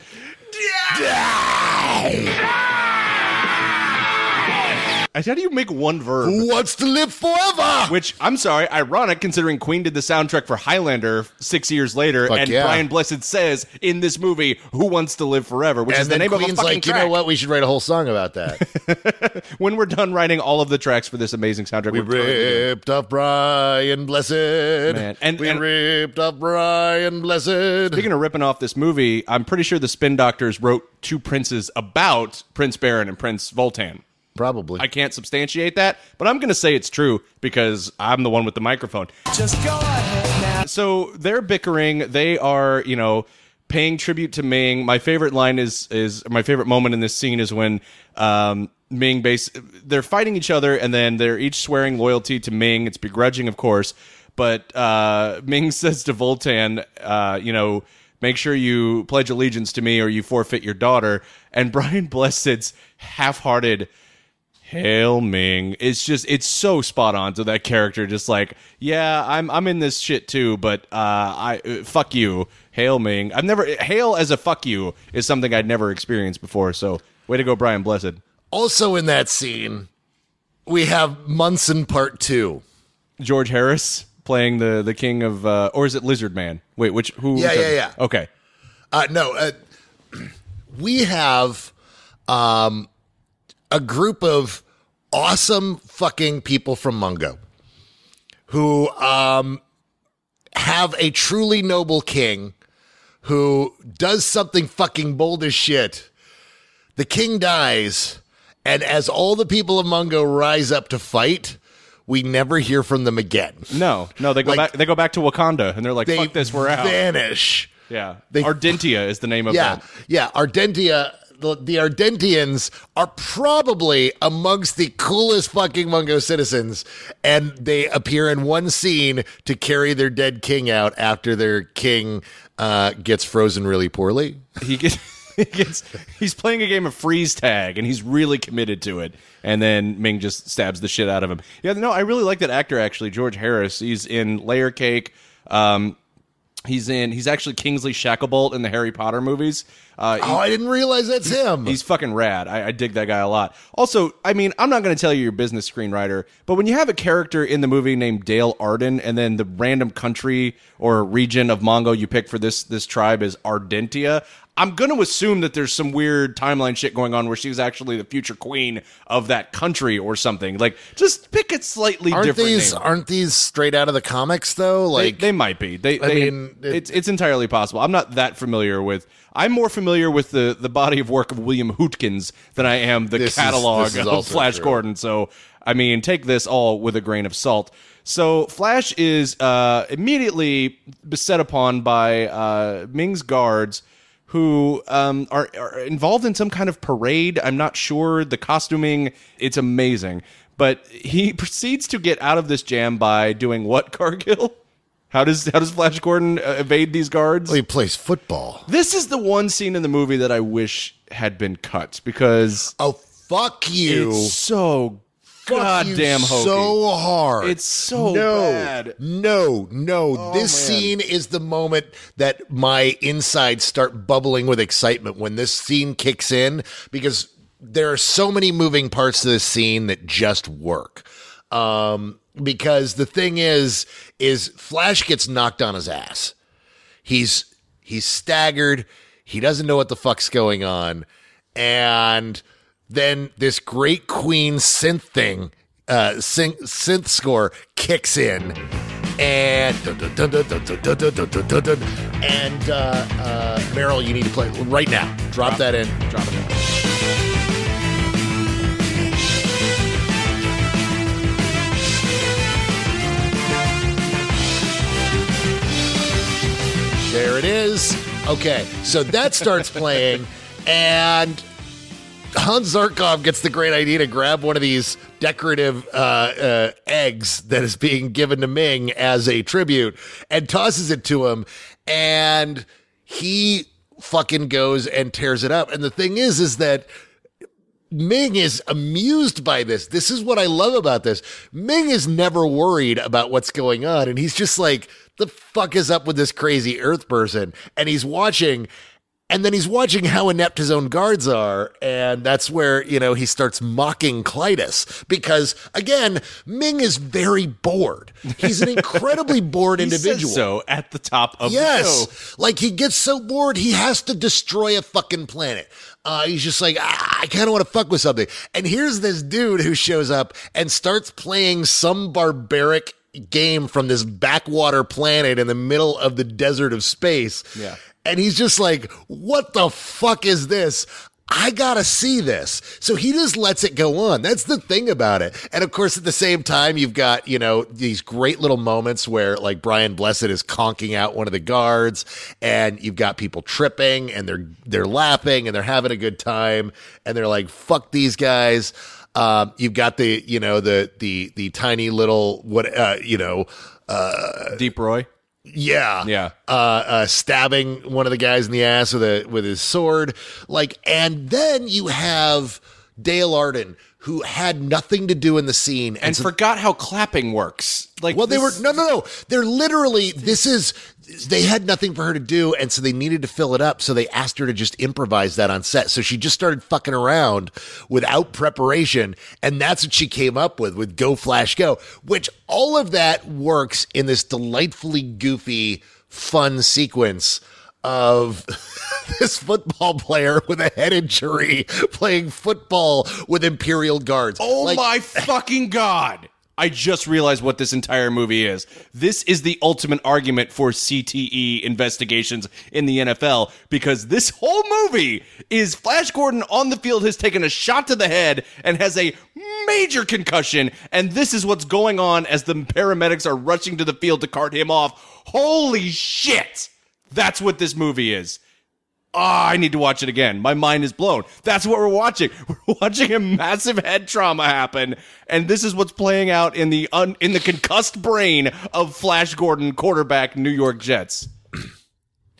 how do you make one verb? Who wants to live forever? Which I'm sorry, ironic considering Queen did the soundtrack for Highlander six years later, Fuck and yeah. Brian Blessed says in this movie, "Who wants to live forever?" Which is the name Queen's of a fucking like, you know what? We should write a whole song about that. When we're done writing all of the tracks for this amazing soundtrack, we we're totally doing it. ripped off Brian Blessed. Man, and- we and- ripped off Brian Blessed. Speaking of ripping off this movie, I'm pretty sure the Spin Doctors wrote two princes about Prince Baron and Prince Voltan. Probably. I can't substantiate that, but I'm going to say it's true because I'm the one with the microphone. Just go ahead now. So they're bickering. They are, you know, paying tribute to Ming. My favorite line is is my favorite moment in this scene is when um, Ming base they're fighting each other and then they're each swearing loyalty to Ming. It's begrudging, of course, but uh, Ming says to Voltan, uh, you know. Make sure you pledge allegiance to me or you forfeit your daughter. And Brian Blessed's half hearted Hail Ming. It's just it's so spot on to that character. Just like, yeah, I'm I'm in this shit too, but uh, I uh, fuck you, Hail Ming. I've never hail as a fuck you is something I'd never experienced before. So way to go, Brian Blessed. also in that scene, we have Munson Part 2. George Harris playing the the king of, uh, or is it Lizard Man? Wait, which who? Yeah, yeah, yeah. Okay, Uh, no, uh, we have um, a group of awesome fucking people from Mongo who um, have a truly noble king who does something fucking bold as shit. The king dies, and as all the people of Mongo rise up to fight, we never hear from them again. no, no, they go Like- back. They go back to Wakanda, and they're like, "Fuck this, we're out." vanish. yeah, They- Ardentia is the name of Yeah, that. yeah. Ardentia, the, Ardentians are probably amongst the coolest fucking Mongo citizens, and they appear in one scene to carry their dead king out after their king uh, gets frozen really poorly. he gets, he gets he's playing a game of freeze tag and he's really committed to it and then ming just stabs the shit out of him yeah no i really like that actor actually george harris he's in layer cake um he's in he's actually kingsley shacklebolt in the harry potter movies uh, he- Oh, I didn't realize that's him. He's fucking rad. I, I dig that guy a lot. Also, I mean, I'm not going to tell you your business screenwriter, but when you have a character in the movie named Dale Arden, and then the random country or region of Mongo you pick for this this tribe is Ardentia, I'm going to assume that there's some weird timeline shit going on where she's actually the future queen of that country or something. Like, just pick it slightly Aren't different. these name. aren't these straight out of the comics though? Like they might be. They, I they- mean, it- it's it's entirely possible. I'm not that familiar with. I'm more familiar with the the body of work of William Hootkins than I am the This is- catalog is of Flash true. Gordon. So I mean, take this all with a grain of salt. So Flash is uh, immediately beset upon by uh, Ming's guards. Who um, are, are involved in some kind of parade? I'm not sure. The costuming, it's amazing. But he proceeds to get out of this jam by doing what, Cargill? How does how does Flash Gordon uh, evade these guards? he plays football. This is the one scene in the movie that I wish had been cut because Oh fuck you. it's so goddamn hokey. so hard. It's so no, bad. Oh, No, no. this man. scene is the moment that my insides start bubbling with excitement when this scene kicks in because there are so many moving parts to this scene that just work. Um, because the thing is, is Flash gets knocked on his ass. He's he's staggered. He doesn't know what the fuck's going on, and then this great Queen synth thing, uh, synth, synth score kicks in, and and uh, uh, Meryl, you need to play right now. Drop, drop that in. Drop it in. There it is. Okay, so that starts playing, and Hans Zarkov gets the great idea to grab one of these decorative uh, uh, eggs that is being given to Ming as a tribute and tosses it to him, and he fucking goes and tears it up. And the thing is, is that Ming is amused by this. This is what I love about this. Ming is never worried about what's going on. And he's just like, the fuck is up with this crazy Earth person? And he's watching. And then he's watching how inept his own guards are. And that's where, you know, he starts mocking Klytus because, again, Ming is very bored. He's an incredibly bored He says individual. so at the top of the show. Yes. Like he gets so bored, he has to destroy a fucking planet. Uh, he's just like, ah, I kind of want to fuck with something. And here's this dude who shows up and starts playing some barbaric game from this backwater planet in the middle of the desert of space. Yeah. And he's just like, what the fuck is this? I gotta see this. So he just lets it go on. That's the thing about it. And of course, at the same time, you've got, you know, these great little moments where like Brian Blessed is conking out one of the guards and you've got people tripping and they're, they're laughing and they're having a good time and they're like, fuck these guys. Um, you've got the, you know, the, the, the tiny little, what, uh, you know, uh, Deep Roy. Yeah. Yeah. Uh, uh, stabbing one of the guys in the ass with a with his sword. Like, and then you have Dale Arden, who had nothing to do in the scene, And so- forgot how clapping works. Like well, they were no, no, no. They're literally. This is. They had nothing for her to do, and so they needed to fill it up. So they asked her to just improvise that on set. So she just started fucking around without preparation, and that's what she came up with with "Go Flash Go," which all of that works in this delightfully goofy, fun sequence of this football player with a head injury playing football with Imperial guards. Oh Like, my fucking god! I just realized what this entire movie is. This is the ultimate argument for CTE investigations in the NFL because this whole movie is Flash Gordon on the field has taken a shot to the head and has a major concussion, and this is what's going on as the paramedics are rushing to the field to cart him off. Holy shit! That's what this movie is. Ah, I need to watch it again. My mind is blown. That's what we're watching. We're watching a massive head trauma happen, and this is what's playing out in the un- in the concussed brain of Flash Gordon, quarterback, New York Jets.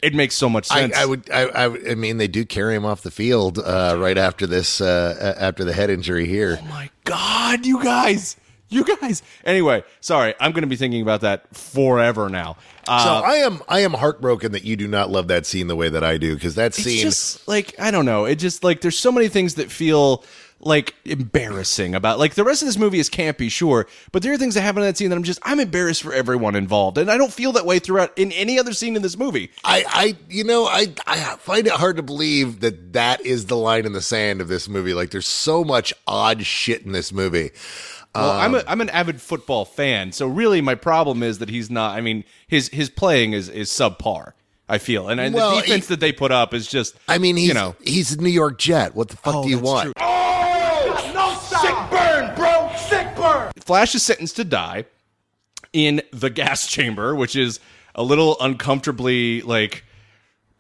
It makes so much sense. I would, I, I, I mean, they do carry him off the field uh, right after this, uh, after the head injury here. Oh my God, you guys, you guys. Anyway, sorry, I'm going to be thinking about that forever now. Uh, so I am, I am heartbroken that you do not love that scene the way that I do because that it's scene. just like I don't know. It just like there's so many things that feel like embarrassing about like the rest of this movie is campy, sure, but there are things that happen in that scene that I'm just I'm embarrassed for everyone involved, and I don't feel that way throughout in any other scene in this movie. I, I, you know, I, I find it hard to believe that that is the line in the sand of this movie. Like, there's so much odd shit in this movie. Well, I'm Um, a, I'm an avid football fan, so really my problem is that he's not. I mean, his his playing is is subpar. I feel, and, and Well, the defense he- that they put up is just. I mean, he's you know, he's a New York Jet. What the fuck Oh, do you want? true. No sick burn, bro. Sick burn. Flash is sentenced to die in the gas chamber, which is a little uncomfortably like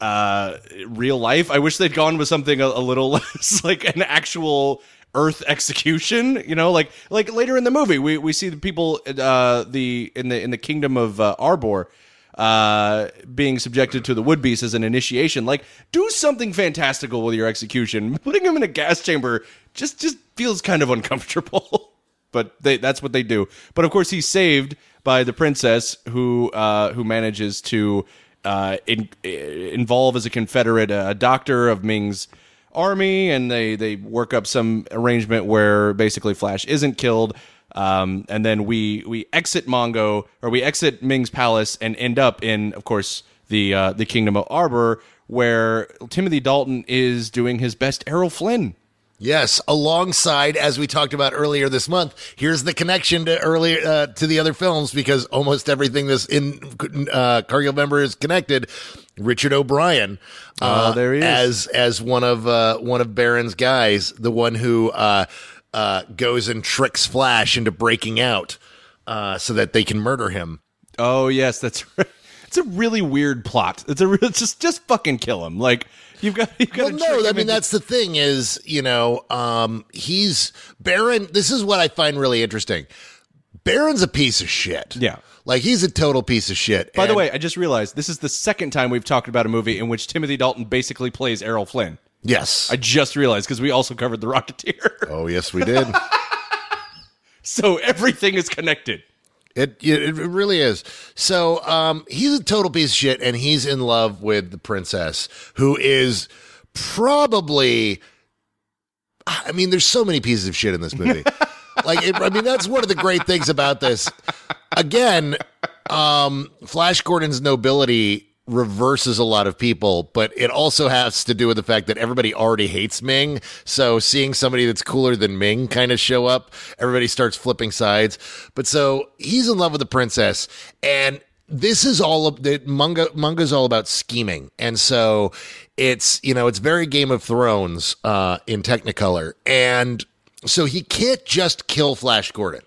uh real life. I wish they'd gone with something a, a little less like an actual earth execution, you know, like like later in the movie we we see the people uh the in the in the kingdom of uh, Arbor uh being subjected to the wood beast as an initiation. Like do something fantastical with your execution. Putting him in a gas chamber just just feels kind of uncomfortable. But they, that's what they do. But of course, he's saved by the princess, who uh, who manages to uh, in, involve as a Confederate a doctor of Ming's army, and they they work up some arrangement where basically Flash isn't killed. Um, and then we we exit Mongo or we exit Ming's palace and end up in, of course, the uh, the Kingdom of Arbor, where Timothy Dalton is doing his best Errol Flynn. Yes, alongside as we talked about earlier this month. Here's the connection to earlier uh, to the other films because almost everything this in uh, member is connected. Richard O'Brien, uh, Oh, there he is. as as one of uh, one of Baron's guys, the one who uh, uh, goes and tricks Flash into breaking out uh, so that they can murder him. Oh yes, that's right. It's a really weird plot. It's a real, just just fucking kill him. Like you've got you've got. Well, no, I mean that's the thing is, you know, um, he's Baron. This is what I find really interesting. Baron's a piece of shit. Yeah. Like he's a total piece of shit. By the way, I just realized this is the second time we've talked about a movie in which Timothy Dalton basically plays Errol Flynn. yes. I just realized because we also covered The Rocketeer, oh, yes, we did. so everything is connected. It, it it really is. So um, he's a total piece of shit, and he's in love with the princess, who is probably. I mean, there's so many pieces of shit in this movie. like, it, I mean, that's one of the great things about this. Again, um, Flash Gordon's nobility reverses a lot of people, but it also has to do with the fact that everybody already hates Ming. So seeing somebody that's cooler than Ming kind of show up, everybody starts flipping sides. But so he's in love with the princess, and this is all of the Mongo Mongo's all about scheming and so it's you know it's very game of thrones uh in technicolor and so he can't just kill flash gordon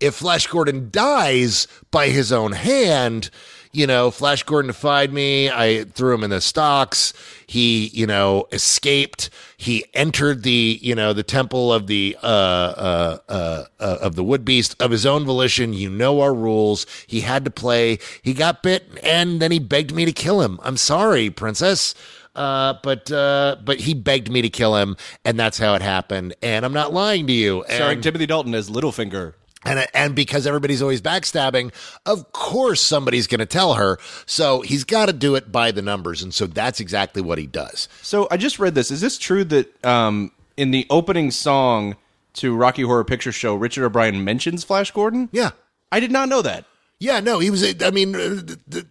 if Flash Gordon dies by his own hand, you know, Flash Gordon defied me. I threw him in the stocks. He, you know, escaped. He entered the, you know, the temple of the, uh, uh, uh, uh, of the wood beast of his own volition. You know our rules. He had to play. He got bit and then he begged me to kill him. I'm sorry, princess. Uh, but, uh, but he begged me to kill him and that's how it happened. And I'm not lying to you. Starring And- Timothy Dalton as Littlefinger. and and because everybody's always backstabbing, of course somebody's going to tell her. So he's got to do it by the numbers, and so that's exactly what he does. So I just read this. Is this true that um, in the opening song to Rocky Horror Picture Show, Richard O'Brien mentions Flash Gordon? Yeah, I did not know that. yeah. No, he was. I mean, uh, the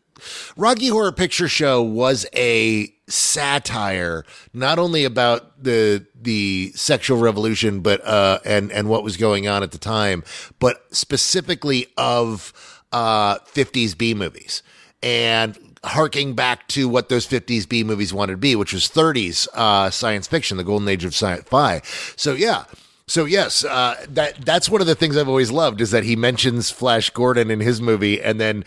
Rocky Horror Picture Show was a satire, not only about the the sexual revolution, but uh, and and what was going on at the time, but specifically of uh, 50s B movies and harking back to what those 50s B movies wanted to be, which was 30s uh, science fiction, the golden age of sci-fi. So yeah. So yes, uh, that that's one of the things I've always loved is that he mentions Flash Gordon in his movie, and then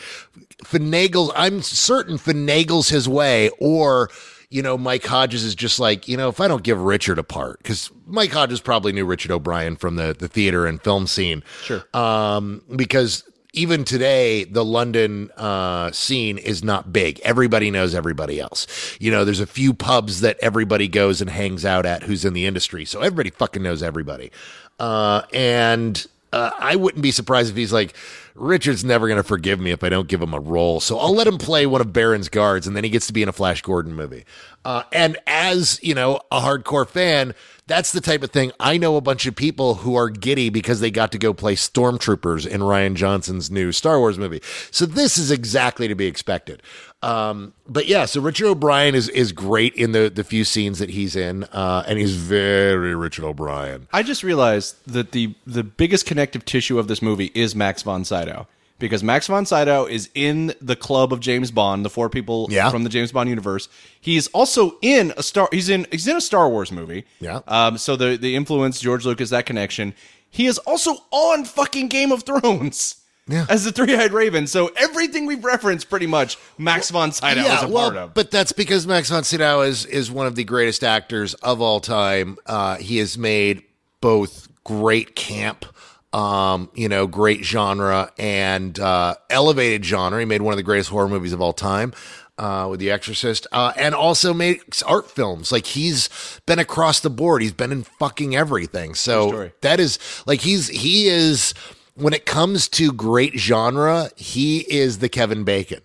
finagles. I'm certain finagles his way, or you know, Mike Hodges is just like you know, if I don't give Richard a part, because Mike Hodges probably knew Richard O'Brien from the the theater and film scene, Sure. um, because even today the london uh, scene is not big. Everybody knows everybody else. You know there's a few pubs that everybody goes and hangs out at who's in the industry. So everybody fucking knows everybody. Uh, and uh, I wouldn't be surprised if he's like, Richard's never going to forgive me if I don't give him a role. So I'll let him play one of Baron's guards and then he gets to be in a Flash Gordon movie. Uh, and as, you know, a hardcore fan, that's the type of thing. I know a bunch of people who are giddy because they got to go play stormtroopers in Rian Johnson's new Star Wars movie. So this is exactly to be expected. Um, but yeah, so Richard O'Brien is is great in the the few scenes that he's in, uh, and he's very Richard O'Brien. I just realized that the the biggest connective tissue of this movie is Max von Sydow because Max von Sydow is in the club of James Bond, the four people Yeah. from the James Bond universe. He's also in a star. He's in he's in a Star Wars movie. Yeah. Um. So the the influence George Lucas that connection. He is also on fucking Game of Thrones. Yeah. As the three-eyed raven, so everything we've referenced, pretty much, Max von Sydow is a part of. but that's because Max von Sydow is is one of the greatest actors of all time. Uh, he has made both great camp, um, you know, great genre and uh, elevated genre. He made one of the greatest horror movies of all time. Uh, with The Exorcist, uh, and also makes art films. Like he's been across the board. He's been in fucking everything. So that is like he's he is when it comes to great genre, he is the Kevin Bacon.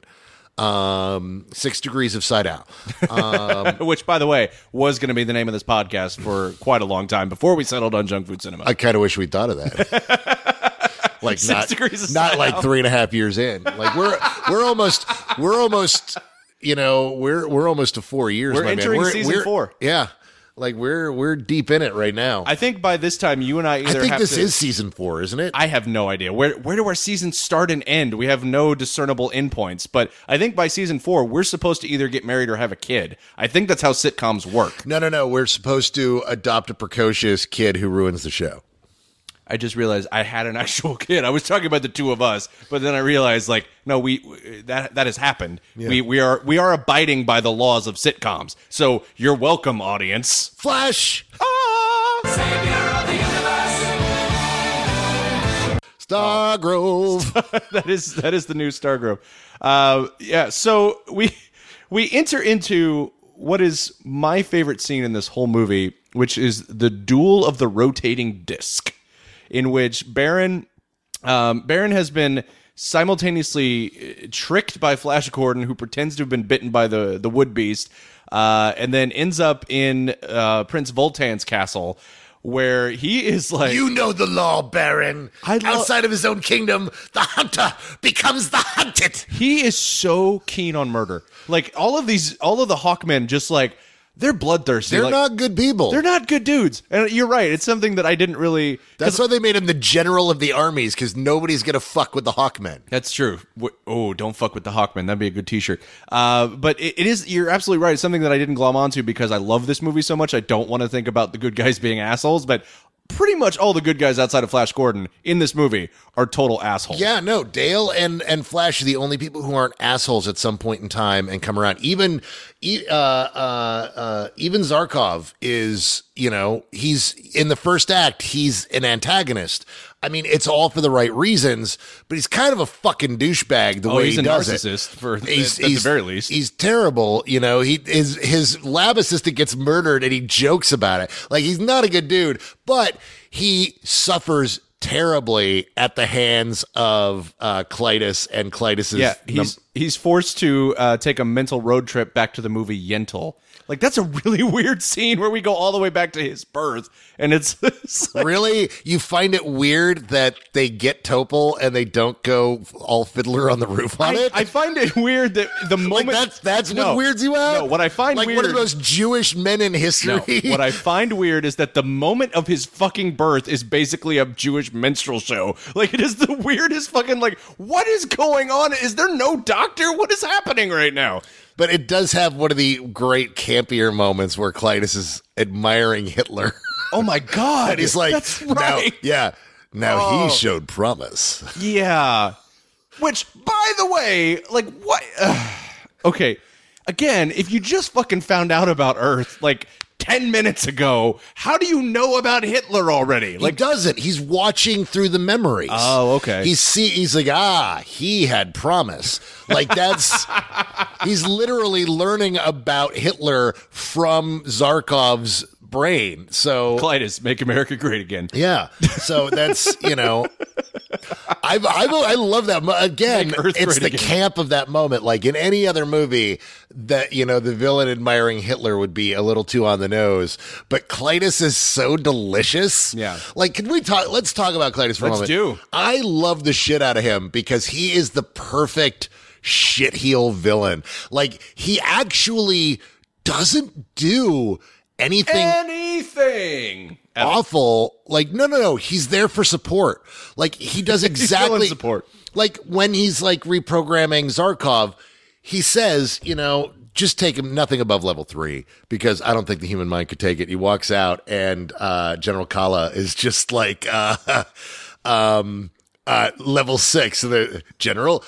Um, six degrees of Sydow. Um, which, by the way, was going to be the name of this podcast for quite a long time before we settled on junk food cinema. I kind of wish we'd thought of that. like Six not, degrees of not like out. three and a half years in. Like we're we're almost we're almost you know we're we're almost to four years. We're my man. entering season we're- four. Yeah, like we're we're deep in it right now. I think by this time, you and I either I think have this to, is season four, isn't it? I have no idea where where do our seasons start and end. We have no discernible endpoints, but I think by season four, we're supposed to either get married or have a kid. I think that's how sitcoms work. no, no, no. We're supposed to adopt a precocious kid who ruins the show. I just realized I had an actual kid. I was talking about the two of us, but then I realized like no, we that that has happened. We we are we are abiding by the laws of sitcoms. So you're welcome, audience. Flash. Stargrove. that is that is the new Stargrove. Uh, yeah, so we we enter into what is my favorite scene in this whole movie, which is the duel of the rotating disc, in which Baron um, Baron has been simultaneously uh, tricked by Flash Gordon, who pretends to have been bitten by the the wood beast, uh, and then ends up in uh, Prince Voltan's castle. Where he is like, You know the law, Baron. Lo- Outside of his own kingdom, the hunter becomes the hunted. he is so keen on murder. Like all of these, all of the Hawkmen, just like they're bloodthirsty. They're Like, not good people. They're not good dudes. And you're right. It's something that I didn't really. That's why they made him the general of the armies, because nobody's gonna fuck with the Hawkmen. That's true. Oh, don't fuck with the Hawkman. That'd be a good T-shirt. Uh, but it, it is. You're absolutely right. It's something that I didn't glom onto because I love this movie so much. I don't want to think about the good guys being assholes, but pretty much all the good guys outside of Flash Gordon in this movie are total assholes. Yeah, no, Dale and and Flash are the only people who aren't assholes at some point in time and come around. Even uh, uh, uh, even Zarkov is, you know, he's in the first act. He's an antagonist. I mean, it's all for the right reasons, but he's kind of a fucking douchebag the Oh, way he's he a does narcissist it. for- at the very least. He's terrible. You know, he his his lab assistant gets murdered and he jokes about it. Like he's not a good dude, but he suffers terribly at the hands of uh Klytus and Klytus's Yeah, num- he's he's forced to uh, take a mental road trip back to the movie Yentl. Like that's a really weird scene where we go all the way back to his birth, and it's, it's like, Really? You find it weird that they get Topol and they don't go all fiddler on the roof on I, it? I find it weird that the like moment that's that's No, what weirds you out. No, what I find like weird one of the most Jewish men in No, history. what I find weird is that the moment of his fucking birth is basically a Jewish minstrel show. Like it is the weirdest fucking like what is going on? Is there no doctor? What is happening right now? But it does have one of the great campier moments where Klytus is admiring Hitler. Oh my god. and he's like, That's now, right. yeah, now Oh. he showed promise. Yeah. Which, by the way, like what? okay. Again, if you just fucking found out about Earth like 10 minutes ago, how do you know about Hitler already? Like he doesn't. He's watching through the memories. Oh, okay. He's see. He's like, ah, he had promise. Like that's. he's literally learning about Hitler from Zarkov's brain. So Klytus, make America great again. yeah, so that's you know, I I I love that again. It's the again. camp of that moment. Like in any other movie, that you know the villain admiring Hitler would be a little too on the nose, but Klytus is so delicious. Yeah. like can we talk? Let's talk about Klytus for Let's a moment. do. I love the shit out of him because he is the perfect shitheel villain. Like he actually doesn't do anything Anything. awful. Like, no, no, no. He's there for support. Like, he does exactly support. Like when he's like reprogramming Zarkov, he says, you know, just take him nothing above level three because I don't think the human mind could take it. He walks out and uh, General Kala is just like, uh, um, uh, level six. And the general,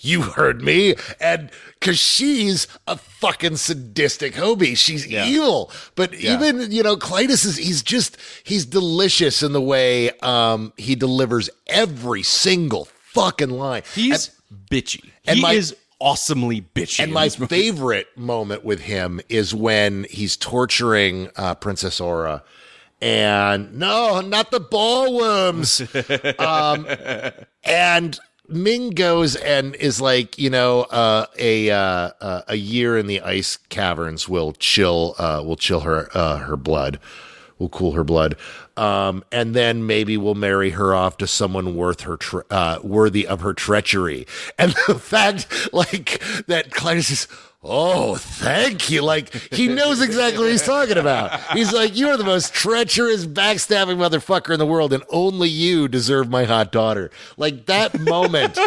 you heard me. And cause she's a fucking sadistic Hobie. She's evil. But even, you know, Klytus is, he's just, he's delicious in the way, um, he delivers every single fucking line. He's bitchy. and he my- is awesomely bitchy. And my favorite moment with him is when he's torturing uh, Princess Aura. And no, not the ballworms. um, and Ming goes and is like, you know, uh, a uh, uh, a year in the ice caverns will chill, uh, will chill her uh, her blood, will cool her blood, um, and then maybe we'll marry her off to someone worth her tre- uh, worthy of her treachery. And the fact, like that, Klytus is. Oh, thank you. Like, he knows exactly what he's talking about. He's like, You are the most treacherous, backstabbing motherfucker in the world, and only you deserve my hot daughter. Like, that moment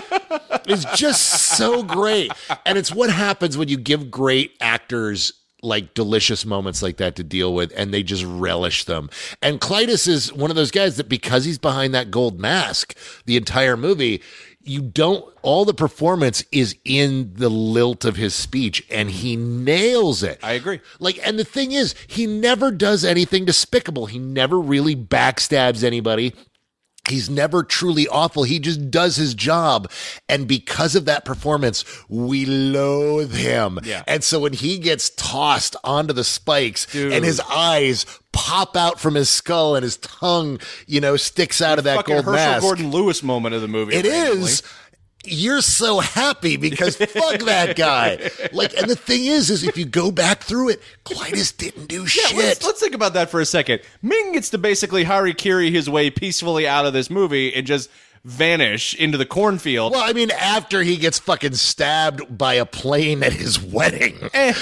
is just so great. And it's what happens when you give great actors like delicious moments like that to deal with and they just relish them. And Klytus is one of those guys that because he's behind that gold mask the entire movie, you don't all the performance is in the lilt of his speech and he nails it. I agree. Like and the thing is, he never does anything despicable. He never really backstabs anybody. He's never truly awful. He just does his job. And because of that performance, we loathe him. Yeah. And so when he gets tossed onto the spikes Dude. and his eyes pop out from his skull and his tongue, you know, sticks out of that gold Herschell mask. Gordon Lewis moment of the movie. It randomly. is. You're so happy because fuck that guy. Like, and the thing is, is if you go back through it, Klytus didn't do Yeah, shit. let's, let's think about that for a second. Ming gets to basically harikiri his way peacefully out of this movie and just vanish into the cornfield. Well, I mean, after he gets fucking stabbed by a plane at his wedding. Eh,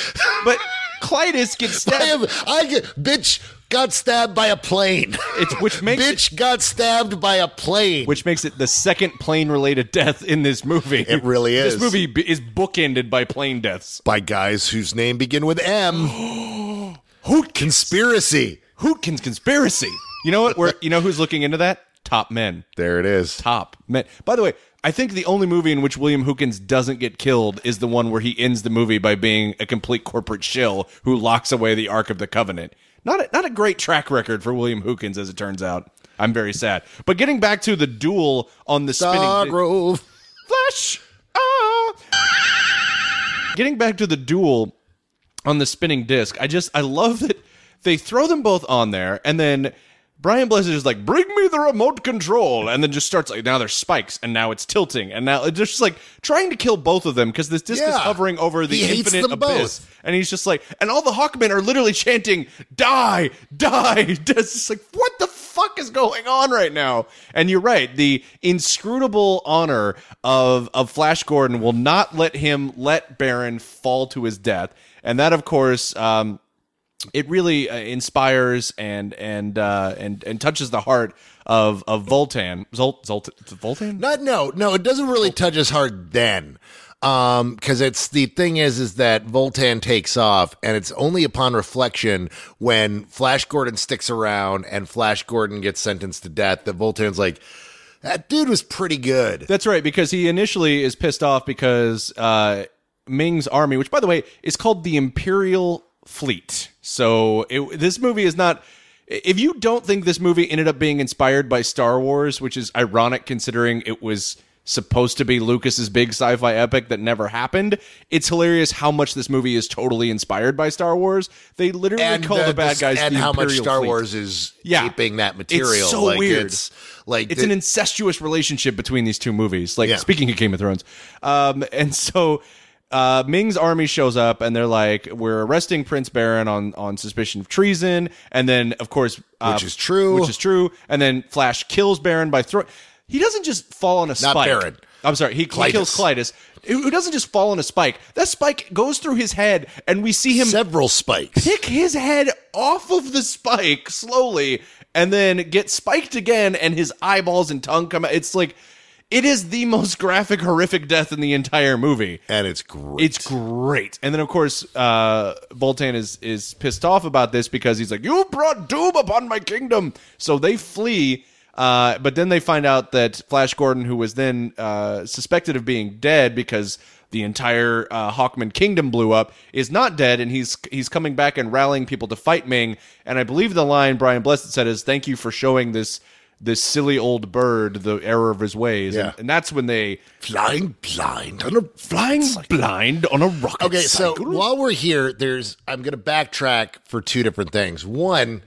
but Klytus gets I, stabbed. am, I get, bitch got stabbed by a plane. It's which makes it, bitch got stabbed by a plane. which makes it the second plane related death in this movie. It really is. This movie is bookended by plane deaths. by guys whose name begin with M. Hoot conspiracy. Hootkins conspiracy. You know what? We're, you know who's looking into that? Top men. There it is. Top men. By the way, I think the only movie in which William Hootkins doesn't get killed is the one where he ends the movie by being a complete corporate shill who locks away the Ark of the Covenant. Not a, not a great track record for William Hootkins, as it turns out. I'm very sad. But getting back to the duel on the spinning Star Grove. flash. Ah. Getting back to the duel on the spinning disc, I just I love that they throw them both on there, and then Brian Blessed is like, "Bring me the remote control," and then just starts like, now there's spikes, and now it's tilting, and now it's just like trying to kill both of them because this disc is Yeah. hovering over the He hates infinite them abyss, both. and he's just like, and all the Hawkmen are literally chanting, "Die, die!" It's just like, what the fuck is going on right now? And you're right, the inscrutable honor of of Flash Gordon will not let him let Baron fall to his death, and that, of course. Um, it really uh, inspires and and uh, and and touches the heart of of Voltan. Zolt, Zolt, Voltan? Not no, no, it doesn't really touch us hard then. Um, cause it's the thing is, is that Voltan takes off and it's only upon reflection when Flash Gordon sticks around and Flash Gordon gets sentenced to death that Voltan's like, that dude was pretty good. That's right, because he initially is pissed off because uh, Ming's army, which by the way is called the Imperial Fleet. So it, this movie is not. If you don't think this movie ended up being inspired by Star Wars, which is ironic considering it was supposed to be Lucas's big sci-fi epic that never happened. It's hilarious how much this movie is totally inspired by Star Wars. They literally call the, bad guys and the how much Star Fleet. Wars is Yeah. aping that It's material. so like, weird. It's like It's the- an incestuous relationship between these two movies. Like Yeah. speaking of Game of Thrones, um, and so uh, Ming's army shows up, and they're like, "We're arresting Prince Baron on on suspicion of treason." And then, of course, uh, Which is true. which is true. And then Flash kills Baron by throwing. He doesn't just fall on a spike. Baron. I'm sorry. He, he kills Klytus. Who doesn't just fall on a spike? That spike goes through his head, and we see him several spikes. pick his head off of the spike slowly and then get spiked again and his eyeballs and tongue come out. It's like it is the most graphic, horrific death in the entire movie. and it's great. It's great. And then of course, uh Voltan is is pissed off about this because he's like, You brought doom upon my kingdom. So they flee. Uh, but then they find out that Flash Gordon, who was then uh, suspected of being dead because the entire uh, Hawkman kingdom blew up, is not dead, and he's he's coming back and rallying people to fight Ming. And I believe the line Brian Blessed said is, "Thank you for showing this this silly old bird the error of his ways." Yeah. And, and that's when they flying blind on a flying blind on a rocket. Okay, so while we're here, there's I'm going to backtrack for two different things. One,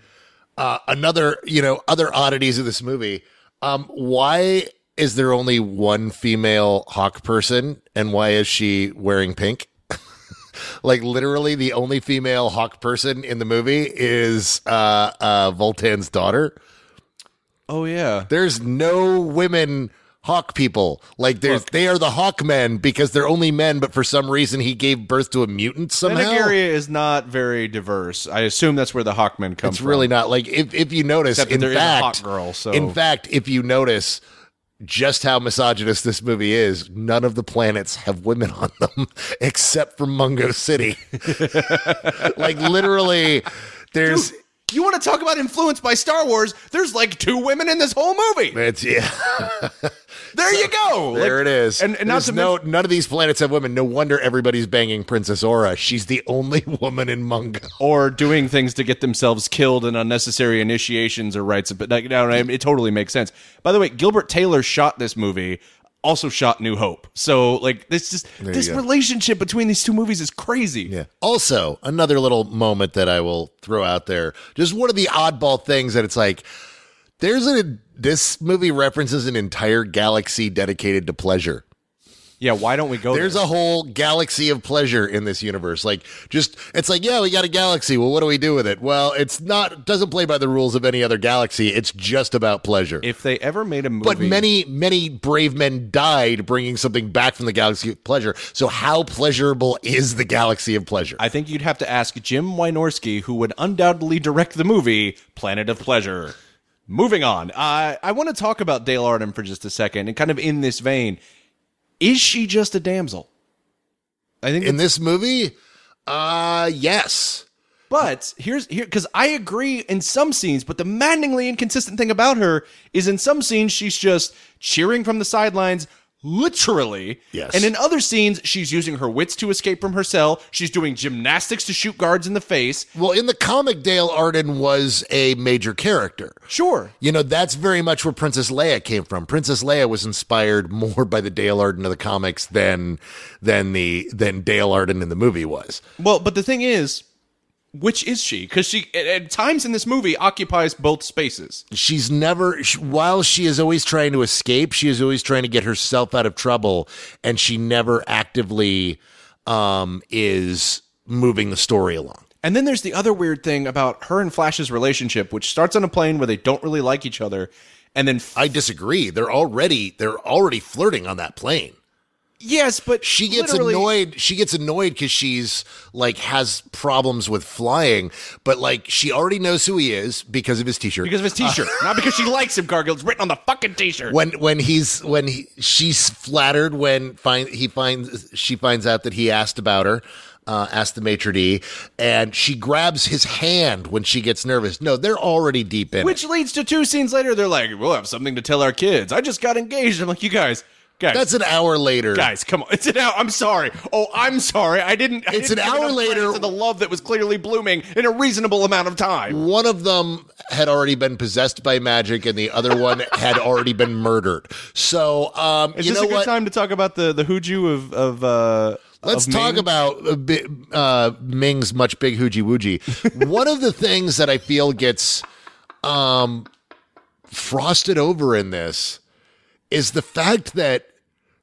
uh, another, you know, other oddities of this movie. Um, why is there only one female hawk person, and why is she wearing pink? like literally, the only female hawk person in the movie is uh, uh, Voltan's daughter. Oh yeah, There's no women hawk people. Like there's they are the hawk men because they're only men, but for some reason he gave birth to a mutant somehow. Nigeria is not very diverse. I assume that's where the hawk men come from. It's from. really not like if if you notice Except that in there is a fact hawk girl, so- in fact if you notice just how misogynist this movie is, none of the planets have women on them except for Mongo City. like literally there's You want to talk about influence by Star Wars? There's like two women in this whole movie. it's yeah. There you go. There Like- it is. And, and not There's to no mention, none of these planets have women. No wonder everybody's banging Princess Aura. She's the only woman in Mongo. or doing things to get themselves killed in unnecessary initiations or rites. But like, no, no, it totally makes sense. By the way, Gilbert Taylor shot this movie. Also shot New Hope. So like this just this relationship between these two movies is crazy. Yeah. Also, another little moment that I will throw out there. Just one of the oddball things that it's like there's a this movie references an entire galaxy dedicated to pleasure. Yeah, why don't we go There's there? a whole galaxy of pleasure in this universe. Like just it's like, yeah, we got a galaxy. Well, what do we do with it? Well, it's not doesn't play by the rules of any other galaxy. It's just about pleasure. if they ever made a movie But many, many brave men died bringing something back from the galaxy of pleasure. So, how pleasurable is the galaxy of pleasure? I think you'd have to ask Jim Wynorski, who would undoubtedly direct the movie Planet of Pleasure. Moving on, uh, I want to talk about Dale Arden for just a second, and kind of in this vein, is she just a damsel? I think, in this movie, uh, yes. but here's here because I agree in some scenes, but the maddeningly inconsistent thing about her is in some scenes she's just cheering from the sidelines. Literally, Yes. And in other scenes, she's using her wits to escape from her cell. She's doing gymnastics to shoot guards in the face. Well, in the comic, Dale Arden was a major character. Sure, You know, that's very much where Princess Leia came from. Princess Leia was inspired more by the Dale Arden of the comics than than the than Dale Arden in the movie was. Well, but the thing is, which is she? Because she, at, at times in this movie, occupies both spaces. She's never, sh- while she is always trying to escape, she is always trying to get herself out of trouble, and she never actively um, is moving the story along. And then there's the other weird thing about her and Flash's relationship, which starts on a plane where they don't really like each other, and then f- I disagree. They're already they're already flirting on that plane. Yes, but She gets literally- annoyed. She gets annoyed because she's like has problems with flying, but like she already knows who he is because of his t-shirt. because of his T-shirt, not because she likes him. Cargill, it's written on the fucking T-shirt. when when he's when he she's flattered when find he finds she finds out that he asked about her uh, asked the maitre d and she grabs his hand when she gets nervous no they're already deep in Which it. leads to two scenes later, they're like, "We'll have something to tell our kids." I just got engaged. I'm like, "You guys, guys, that's an hour later guys, come on! It's an hour. I'm sorry. Oh, I'm sorry. I didn't. I It's didn't an hour later. to the love that was clearly blooming in a reasonable amount of time. one of them had already been possessed by magic, and the other one had already been murdered. So, um, Is this a good what? time to talk about the the Huju of of uh Let's talk Ming? about a bit, uh, Ming's much big hoogie woogie. One of the things that I feel gets um, frosted over in this is the fact that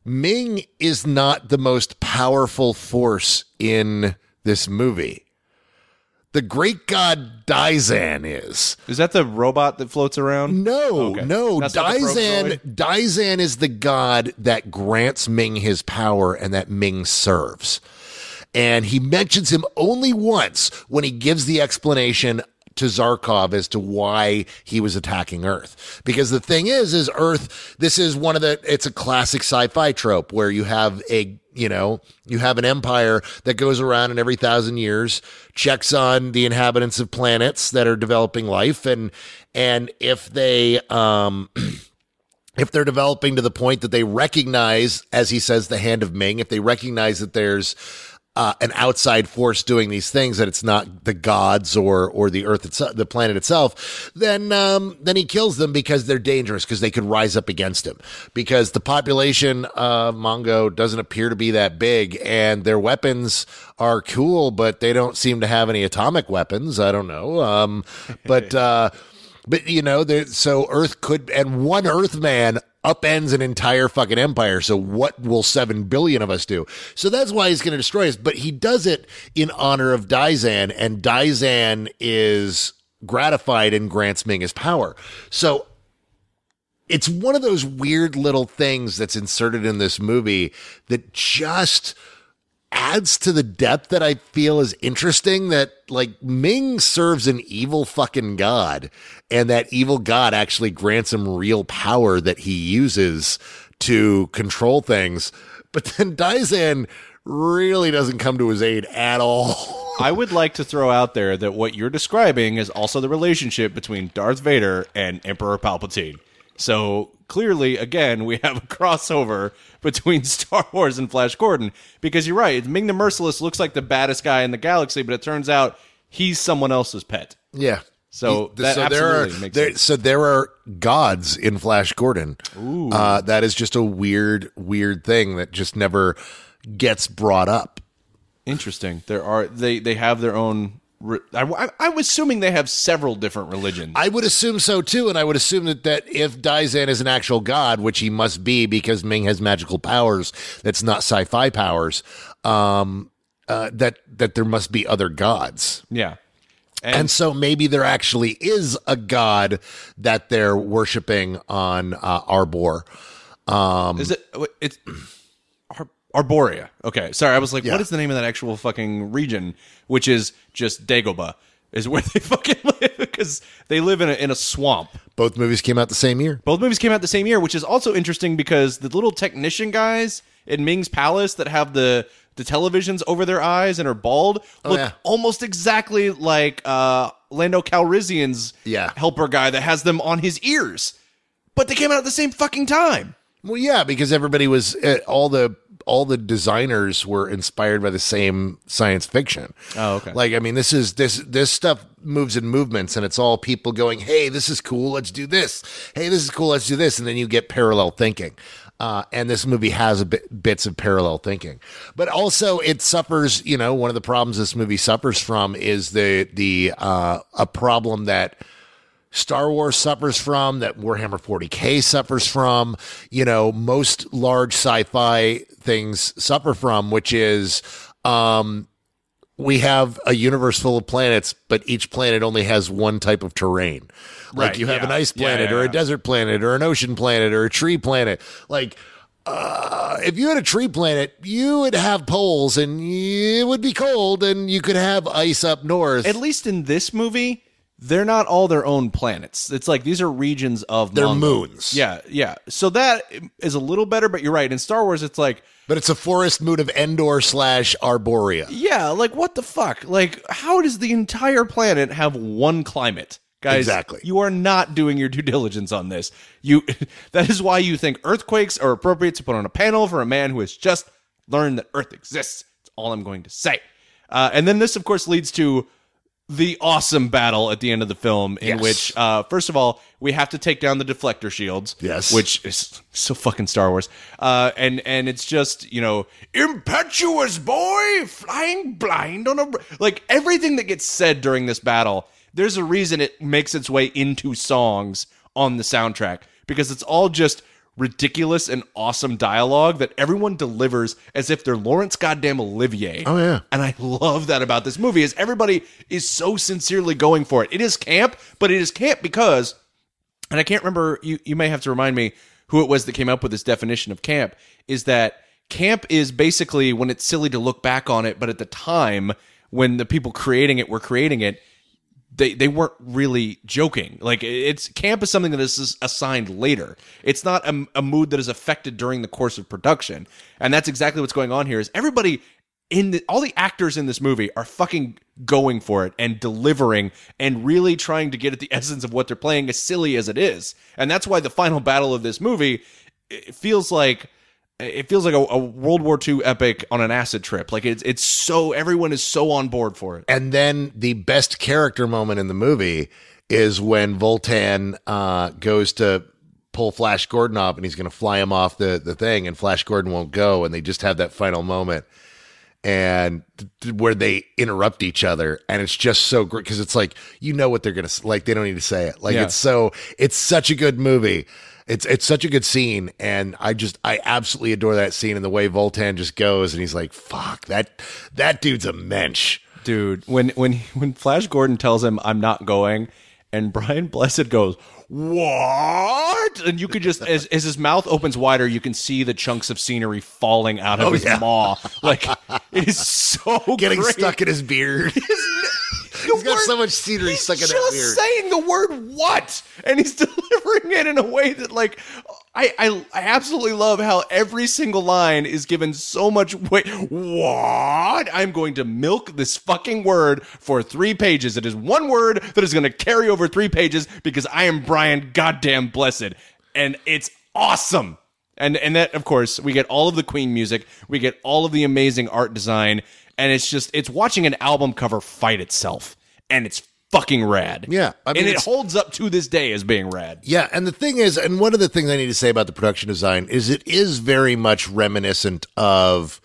Ming is not the most powerful force in this movie. The great god Daizan is. Is that the robot that floats around? No, Okay. no. That's not the probe Daizan, droid? Daizan is the god that grants Ming his power and that Ming serves. And he mentions him only once when he gives the explanation to Zarkov as to why he was attacking Earth. Because the thing is, is Earth, this is one of the, it's a classic sci-fi trope where you have a, you know, you have an empire that goes around and every thousand years checks on the inhabitants of planets that are developing life. And, and if they, um, if they're developing to the point that they recognize, as he says, the hand of Ming, if they recognize that there's uh, an outside force doing these things, that it's not the gods or or the Earth itself, the planet itself, then um, then he kills them because they're dangerous because they could rise up against him. Because the population of Mongo doesn't appear to be that big, and their weapons are cool, but they don't seem to have any atomic weapons. I don't know, um, but. Uh, but you know, there, so Earth could, and one Earth man upends an entire fucking empire. So what will seven billion of us do? So that's why he's going to destroy us. But he does it in honor of Daizan, and Daizan is gratified and grants Ming his power. So it's one of those weird little things that's inserted in this movie that just adds to the depth that I feel is interesting that like Ming serves an evil fucking god and that evil god actually grants him real power that he uses to control things. But then Daizan really doesn't come to his aid at all. I would like to throw out there that what you're describing is also the relationship between Darth Vader and Emperor Palpatine. So clearly, again, we have a crossover between Star Wars and Flash Gordon because you're right. Ming the Merciless looks like the baddest guy in the galaxy, but it turns out he's someone else's pet. Yeah. So that there are makes there, sense. so there are gods in Flash Gordon. Uh, that is just a weird, weird thing that just never gets brought up. Interesting. There are they they have their own. Re- I, I, I'm assuming they have several different religions. I would assume so too, and I would assume that, that if Daizan is an actual god, which he must be because Ming has magical powers that's not sci-fi powers, um, uh, that that there must be other gods. yeah. And, so maybe there actually is a god that they're worshiping on uh, Arbor. Um, Is it? It's Ar- Arboria. Okay, sorry. I was like, Yeah. what is the name of that actual fucking region? Which is just Dagobah. Is where they fucking live because they live in a in a swamp. both movies came out the same year. Both movies came out the same year, which is also interesting because the little technician guys in Ming's palace that have the the televisions over their eyes and are bald look Oh, yeah. almost exactly like uh, Lando Calrissian's Yeah. helper guy that has them on his ears. But they came out at the same fucking time. Well, yeah, because everybody was uh, all the all the designers were inspired by the same science fiction. Oh, okay. Like, I mean, this is this this stuff moves in movements, and it's all people going, "Hey, this is cool. Let's do this. Hey, this is cool. Let's do this," and then you get parallel thinking. Uh, and this movie has a bit, bits of parallel thinking, but also it suffers. You know, one of the problems this movie suffers from is the the uh, a problem that Star Wars suffers from, that Warhammer 40K suffers from, you know, most large sci-fi things suffer from, which is um we have a universe full of planets, but each planet only has one type of terrain. Like you have yeah. an ice Yeah, planet yeah, or a yeah. desert planet or an ocean planet or a tree planet. Like uh, if you had a tree planet, you would have poles and it would be cold and you could have ice up north. At least in this movie, they're not all their own planets. It's like these are regions of They're moons. Yeah, yeah. So that is a little better, but you're right. In Star Wars, it's like, But it's a forest moon of Endor slash Arboria. yeah, like what the fuck? Like, how does the entire planet have one climate? Guys, Exactly. you are not doing your due diligence on this. You that is why you think earthquakes are appropriate to put on a panel for a man who has just learned that Earth exists. That's all I'm going to say. Uh, and then this, of course, leads to the awesome battle at the end of the film in Yes. which uh first of all we have to take down the deflector shields Yes. which is so fucking star wars uh and and it's just you know impetuous boy flying blind on a like everything that gets said during this battle there's a reason it makes its way into songs on the soundtrack because it's all just ridiculous and awesome dialogue that everyone delivers as if they're Lawrence goddamn Olivier. Oh, yeah. And I love that about this movie is everybody is so sincerely going for it. It is camp, but it is camp because and I can't remember you you may have to remind me who it was that came up with this definition of camp is that camp is basically when it's silly to look back on it, but at the time when the people creating it were creating it, they they weren't really joking. Like it's camp is something that is assigned later. It's not a, a mood that is affected during the course of production, and that's exactly what's going on here. Is everybody in the, all the actors in this movie are fucking going for it and delivering and really trying to get at the essence of what they're playing, as silly as it is, and that's why the final battle of this movie feels like it feels like a, a World War II epic on an acid trip. Like it's it's so everyone is so on board for it. And then the best character moment in the movie is when Voltan uh, goes to pull Flash Gordon off and he's going to fly him off the, the thing, and Flash Gordon won't go. And they just have that final moment and th- where they interrupt each other. And it's just so great because it's like, you know what they're going to like, they don't need to say it. Like, Yeah. it's so, it's such a good movie. It's it's such a good scene, and I just I absolutely adore that scene and the way Voltan just goes and he's like, "Fuck that that dude's a mensch." dude when when when flash gordon tells him i'm not going and brian blessed goes what and you could just as, as his mouth opens wider you can see the chunks of scenery falling out of oh, his yeah. maw like it is so getting great. stuck in his beard. He's got word- so much scenery he's stuck in that just saying the word what and he's delivering it in a way that like I, I I absolutely love how every single line is given so much weight. What? I'm going to milk this fucking word for three pages. It is one word that is going to carry over three pages because I am Brian goddamn blessed. And it's awesome. And and that of course we get all of the Queen music, we get all of the amazing art design, and it's just it's watching an album cover fight itself, and it's fucking rad. Yeah, I mean, and it holds up to this day as being rad. Yeah, and the thing is, and one of the things I need to say about the production design is it is very much reminiscent of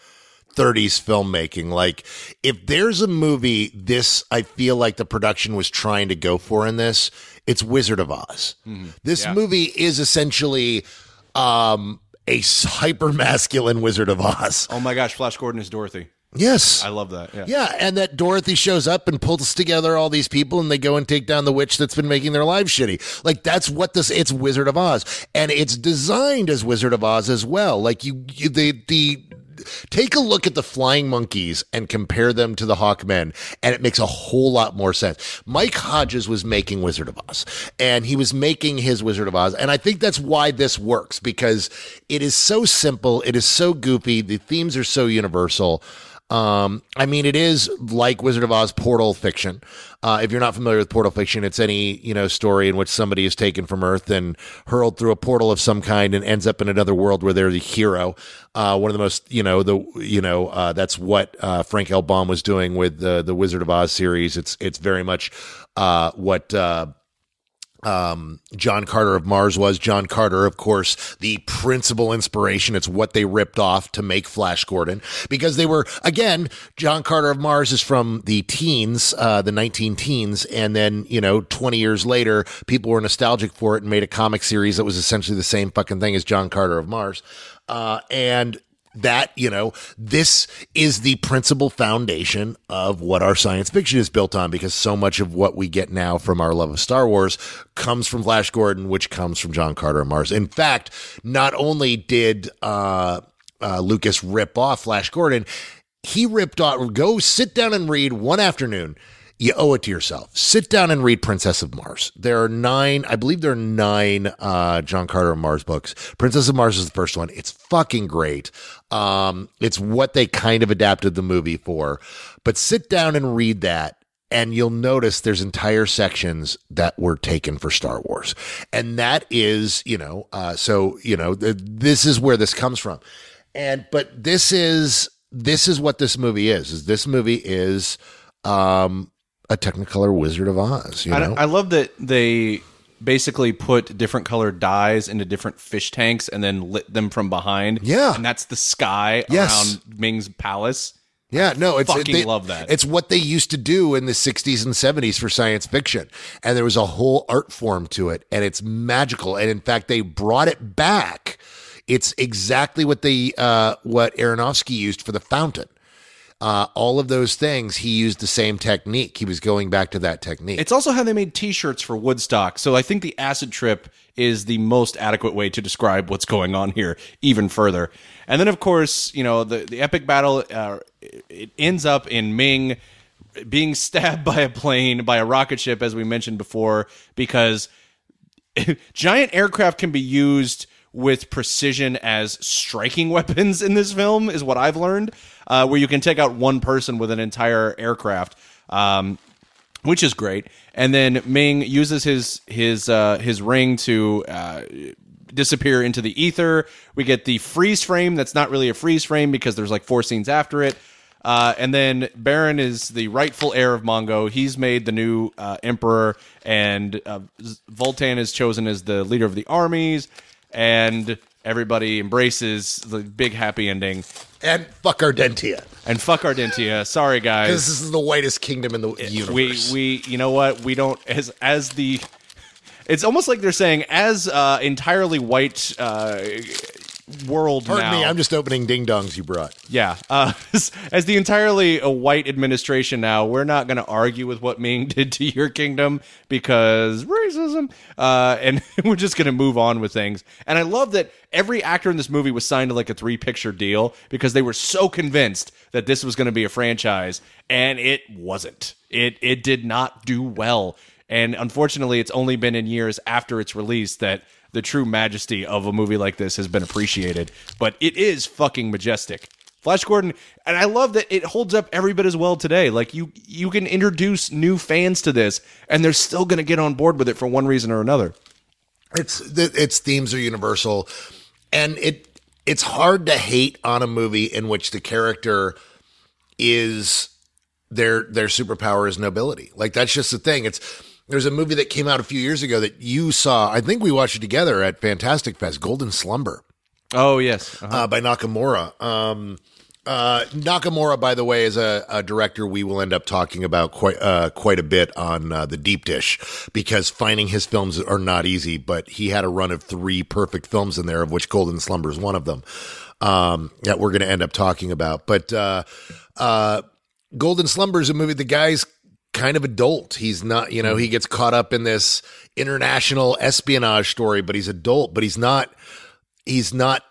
30s filmmaking. Like, if there's a movie this I feel like the production was trying to go for in this, it's Wizard of Oz. This movie is essentially um a hyper masculine Wizard of Oz. Oh my gosh, Flash Gordon is Dorothy. Yes. I love that. Yeah. Yeah, and that Dorothy shows up and pulls together all these people and they go and take down the witch that's been making their lives shitty. Like that's what this it's Wizard of Oz. And it's designed as Wizard of Oz as well. Like you, you the the take a look at the flying monkeys and compare them to the Hawkmen and it makes a whole lot more sense. Mike Hodges was making Wizard of Oz and he was making his Wizard of Oz and I think that's why this works because it is so simple, it is so goofy, the themes are so universal. Um, I mean, it is like Wizard of Oz portal fiction. Uh, if you're not familiar with portal fiction, it's any, you know, story in which somebody is taken from Earth and hurled through a portal of some kind and ends up in another world where they're the hero. Uh, one of the most, you know, the, you know, uh, that's what, uh, Frank L. Baum was doing with the, the Wizard of Oz series. It's, it's very much, uh, what, uh, um, John Carter of Mars was. John Carter, of course, the principal inspiration. It's what they ripped off to make Flash Gordon because they were, again, John Carter of Mars is from the teens, uh, the 19 teens. And then, you know, 20 years later, people were nostalgic for it and made a comic series that was essentially the same fucking thing as John Carter of Mars. Uh, and that you know this is the principal foundation of what our science fiction is built on because so much of what we get now from our love of Star Wars comes from Flash Gordon which comes from John Carter of Mars. In fact not only did uh, uh, Lucas rip off Flash Gordon he ripped off go sit down and read one afternoon you owe it to yourself. Sit down and read Princess of Mars. There are nine, I believe there are nine uh, John Carter of Mars books. Princess of Mars is the first one. It's fucking great. Um, it's what they kind of adapted the movie for. But sit down and read that. And you'll notice there's entire sections that were taken for Star Wars. And that is, you know, uh, so, you know, th- this is where this comes from. And, but this is, this is what this movie is, is this movie is, um, a Technicolor Wizard of Oz. You know, I, I love that they basically put different colored dyes into different fish tanks and then lit them from behind. Yeah. and that's the sky Yes. around Ming's palace. Yeah, no, it's Fucking they- love that. It's what they used to do in the 60s and 70s for science fiction. And there was a whole art form to it and it's magical and in fact they brought it back. It's exactly what they uh what Aronofsky used for the fountain. Uh all of those things he used the same technique. He was going back to that technique. It's also how they made T-shirts for Woodstock. So I think the acid trip is the most adequate way to describe what's going on here, even further. And then, of course, you know the the epic battle. Uh, it ends up in Ming being stabbed by a plane by a rocket ship, as we mentioned before, because giant aircraft can be used with precision as striking weapons in this film is what I've learned, uh, where you can take out one person with an entire aircraft. Um, which is great. And then Ming uses his his uh, his ring to uh, disappear into the ether. We get the freeze frame. That's not really a freeze frame because there's like four scenes after it. Uh, and then Barin is the rightful heir of Mongo. He's made the new uh, emperor, and uh, Voltan is chosen as the leader of the armies. And everybody embraces the big happy ending. and fuck Ardentia. And fuck Ardentia. Sorry, guys. This is the whitest kingdom in the universe. We we you know what we don't as as the it's almost like they're saying as uh, entirely white uh, world Pardon now. me, I'm just opening ding dongs you brought. yeah, uh, as, as the entirely uh, white administration now, we're not going to argue with what Ming did to your kingdom because racism, uh, and we're just going to move on with things. And I love that every actor in this movie was signed to like a three picture deal because they were so convinced that this was going to be a franchise, and it wasn't. It it did not do well, and unfortunately, it's only been in years after its release that the true majesty of a movie like this has been appreciated. But it is fucking majestic. Flash Gordon, and I love that it holds up every bit as well today. Like you, you can introduce new fans to this, and they're still going to get on board with it for one reason or another. It's its themes are universal, and it it's hard to hate on a movie in which the character is their their superpower is nobility. Like that's just the thing. It's there's a movie that came out a few years ago that you saw. I think we watched it together at Fantastic Fest, Golden Slumber Oh yes, uh, by Nakamura. Um, uh, Nakamura, by the way, is a, a director we will end up talking about quite uh, quite a bit on uh, the deep dish because finding his films are not easy. But he had a run of three perfect films in there, of which Golden Slumber is one of them. Um, that we're going to end up talking about. But uh, uh, Golden Slumber is a movie. The guy's kind of adult. He's not, you know, he gets caught up in this international espionage story, but he's adult. But he's not. He's not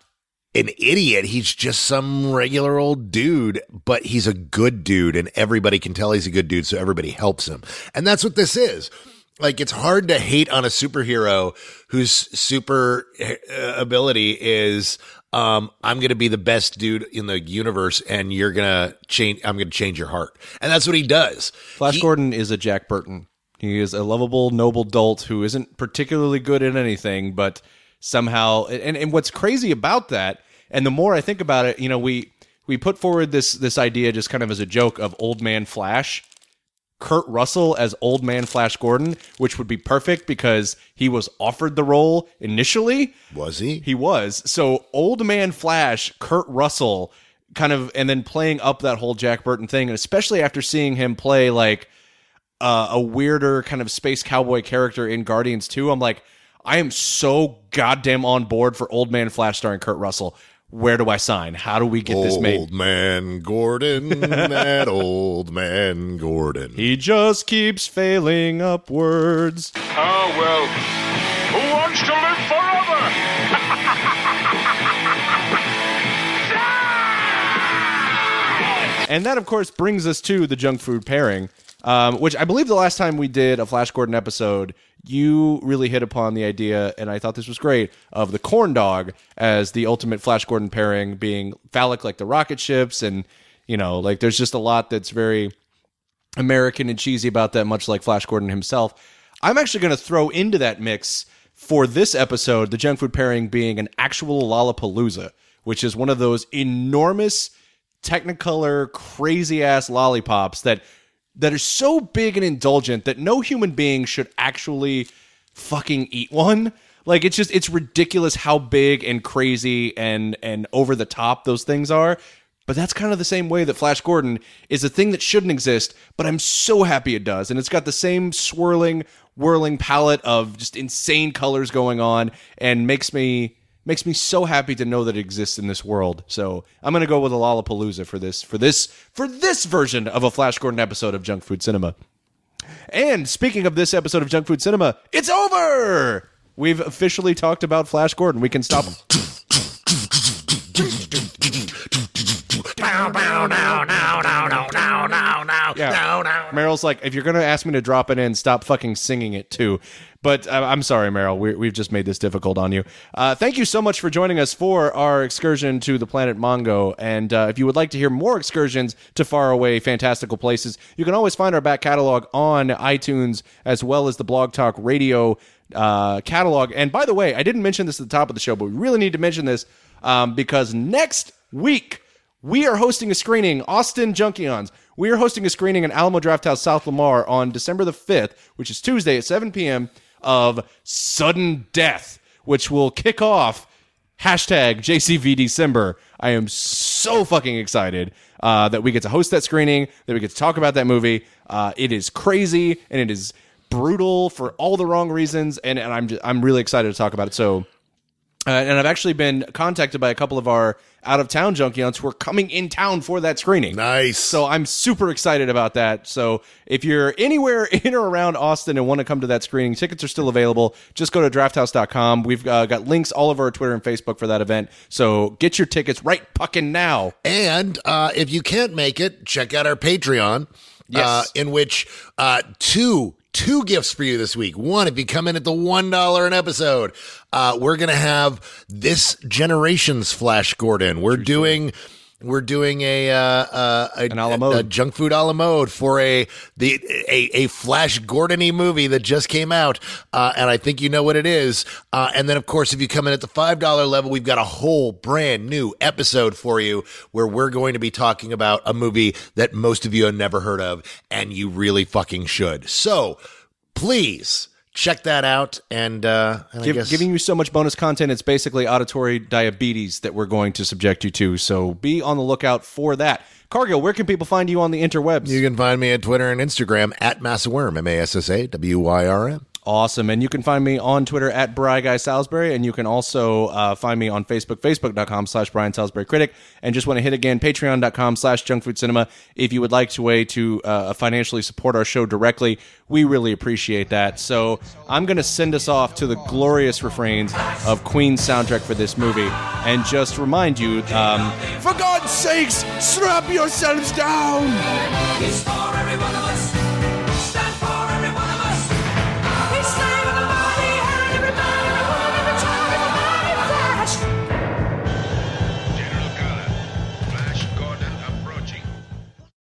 an idiot. He's just some regular old dude, but he's a good dude, and everybody can tell he's a good dude, so everybody helps him. And that's what this is. Like, it's hard to hate on a superhero whose super uh, ability is, um, I'm going to be the best dude in the universe, and you're going to change, I'm going to change your heart. And that's what he does. Flash He- Gordon is a Jack Burton. He is a lovable, noble dolt who isn't particularly good at anything, but somehow. And, and what's crazy about that, and the more I think about it, you know, we we put forward this this idea just kind of as a joke of old man Flash. Kurt Russell as Old Man Flash Gordon, which would be perfect because he was offered the role initially. Was he? He was. So Old Man Flash, Kurt Russell, kind of, and then playing up that whole Jack Burton thing, and especially after seeing him play like uh, a weirder kind of space cowboy character in Guardians 2, I'm like, I am so goddamn on board for Old Man Flash starring Kurt Russell. Where do I sign? How do we get this made? Old man Gordon, that old man Gordon. He just keeps failing upwards. Oh, well. Who wants to live forever? And that, of course, brings us to the junk food pairing, um, which I believe the last time we did a Flash Gordon episode, you really hit upon the idea, and I thought this was great, of the corn dog as the ultimate Flash Gordon pairing being phallic like the rocket ships. And, you know, like there's just a lot that's very American and cheesy about that, much like Flash Gordon himself. I'm actually going to throw into that mix for this episode the junk food pairing being an actual Lollapalooza, which is one of those enormous Technicolor crazy ass lollipops that that are so big and indulgent that no human being should actually fucking eat one. Like it's just it's ridiculous how big and crazy and and over the top those things are. But that's kind of the same way that Flash Gordon is a thing that shouldn't exist, but I'm so happy it does. And it's got the same swirling, whirling palette of just insane colors going on and makes me makes me so happy to know that it exists in this world. So I'm gonna go with a Lollapalooza for this for this for this version of a Flash Gordon episode of Junk Food Cinema. And speaking of this episode of Junk Food Cinema, it's over. We've officially talked about Flash Gordon. We can stop. Yeah. Meryl's like, if you're going to ask me to drop it in, stop fucking singing it too. But uh, I'm sorry, Meryl. We, we've just made this difficult on you. Uh, thank you so much for joining us for our excursion to the planet Mongo. And uh, if you would like to hear more excursions to faraway, fantastical places, you can always find our back catalog on iTunes as well as the Blog Talk Radio uh, catalog. And by the way, I didn't mention this at the top of the show, but we really need to mention this um, because next week we are hosting a screening, Austin Junkions. We are hosting a screening in Alamo Drafthouse, South Lamar on December the 5th, which is Tuesday at 7 p.m. of Sudden Death, which will kick off hashtag JCV December. I am so fucking excited uh, that we get to host that screening, that we get to talk about that movie. Uh, it is crazy and it is brutal for all the wrong reasons, and, and I'm just, I'm really excited to talk about it. So, uh, and I've actually been contacted by a couple of our out of town junkions who are coming in town for that screening. Nice. So I'm super excited about that. So if you're anywhere in or around Austin and want to come to that screening, tickets are still available. Just go to drafthouse.com. We've uh, got links all over our Twitter and Facebook for that event. So get your tickets right fucking now. And uh, if you can't make it, check out our Patreon, Yes. uh, in which uh, two two gifts for you this week. One, if you come in at the one dollar an episode, uh, we're gonna have this generation's Flash Gordon. We're doing. We're doing a uh, uh, a, An a a junk food a la mode for a the a, a Flash Gordony movie that just came out, uh, and I think you know what it is. Uh, and then, of course, if you come in at the five dollar level, we've got a whole brand new episode for you where we're going to be talking about a movie that most of you have never heard of, and you really fucking should. So please check that out, and, uh, and I Give, guess giving you so much bonus content, it's basically auditory diabetes that we're going to subject you to. So be on the lookout for that. Cargill, where can people find you on the interwebs? you can find me at Twitter and Instagram at Massawyrm M A S S A W Y R M. Awesome. And you can find me on Twitter at Bry Guy Salisbury. And you can also uh, find me on Facebook, facebook.com slash Brian Salisbury Critic. And just want to hit again, patreon.com slash junk food cinema. If you would like to way to uh, financially support our show directly, we really appreciate that. So I'm going to send us off to the glorious refrains of Queen's soundtrack for this movie. And just remind you, um, for God's sakes, strap yourselves down.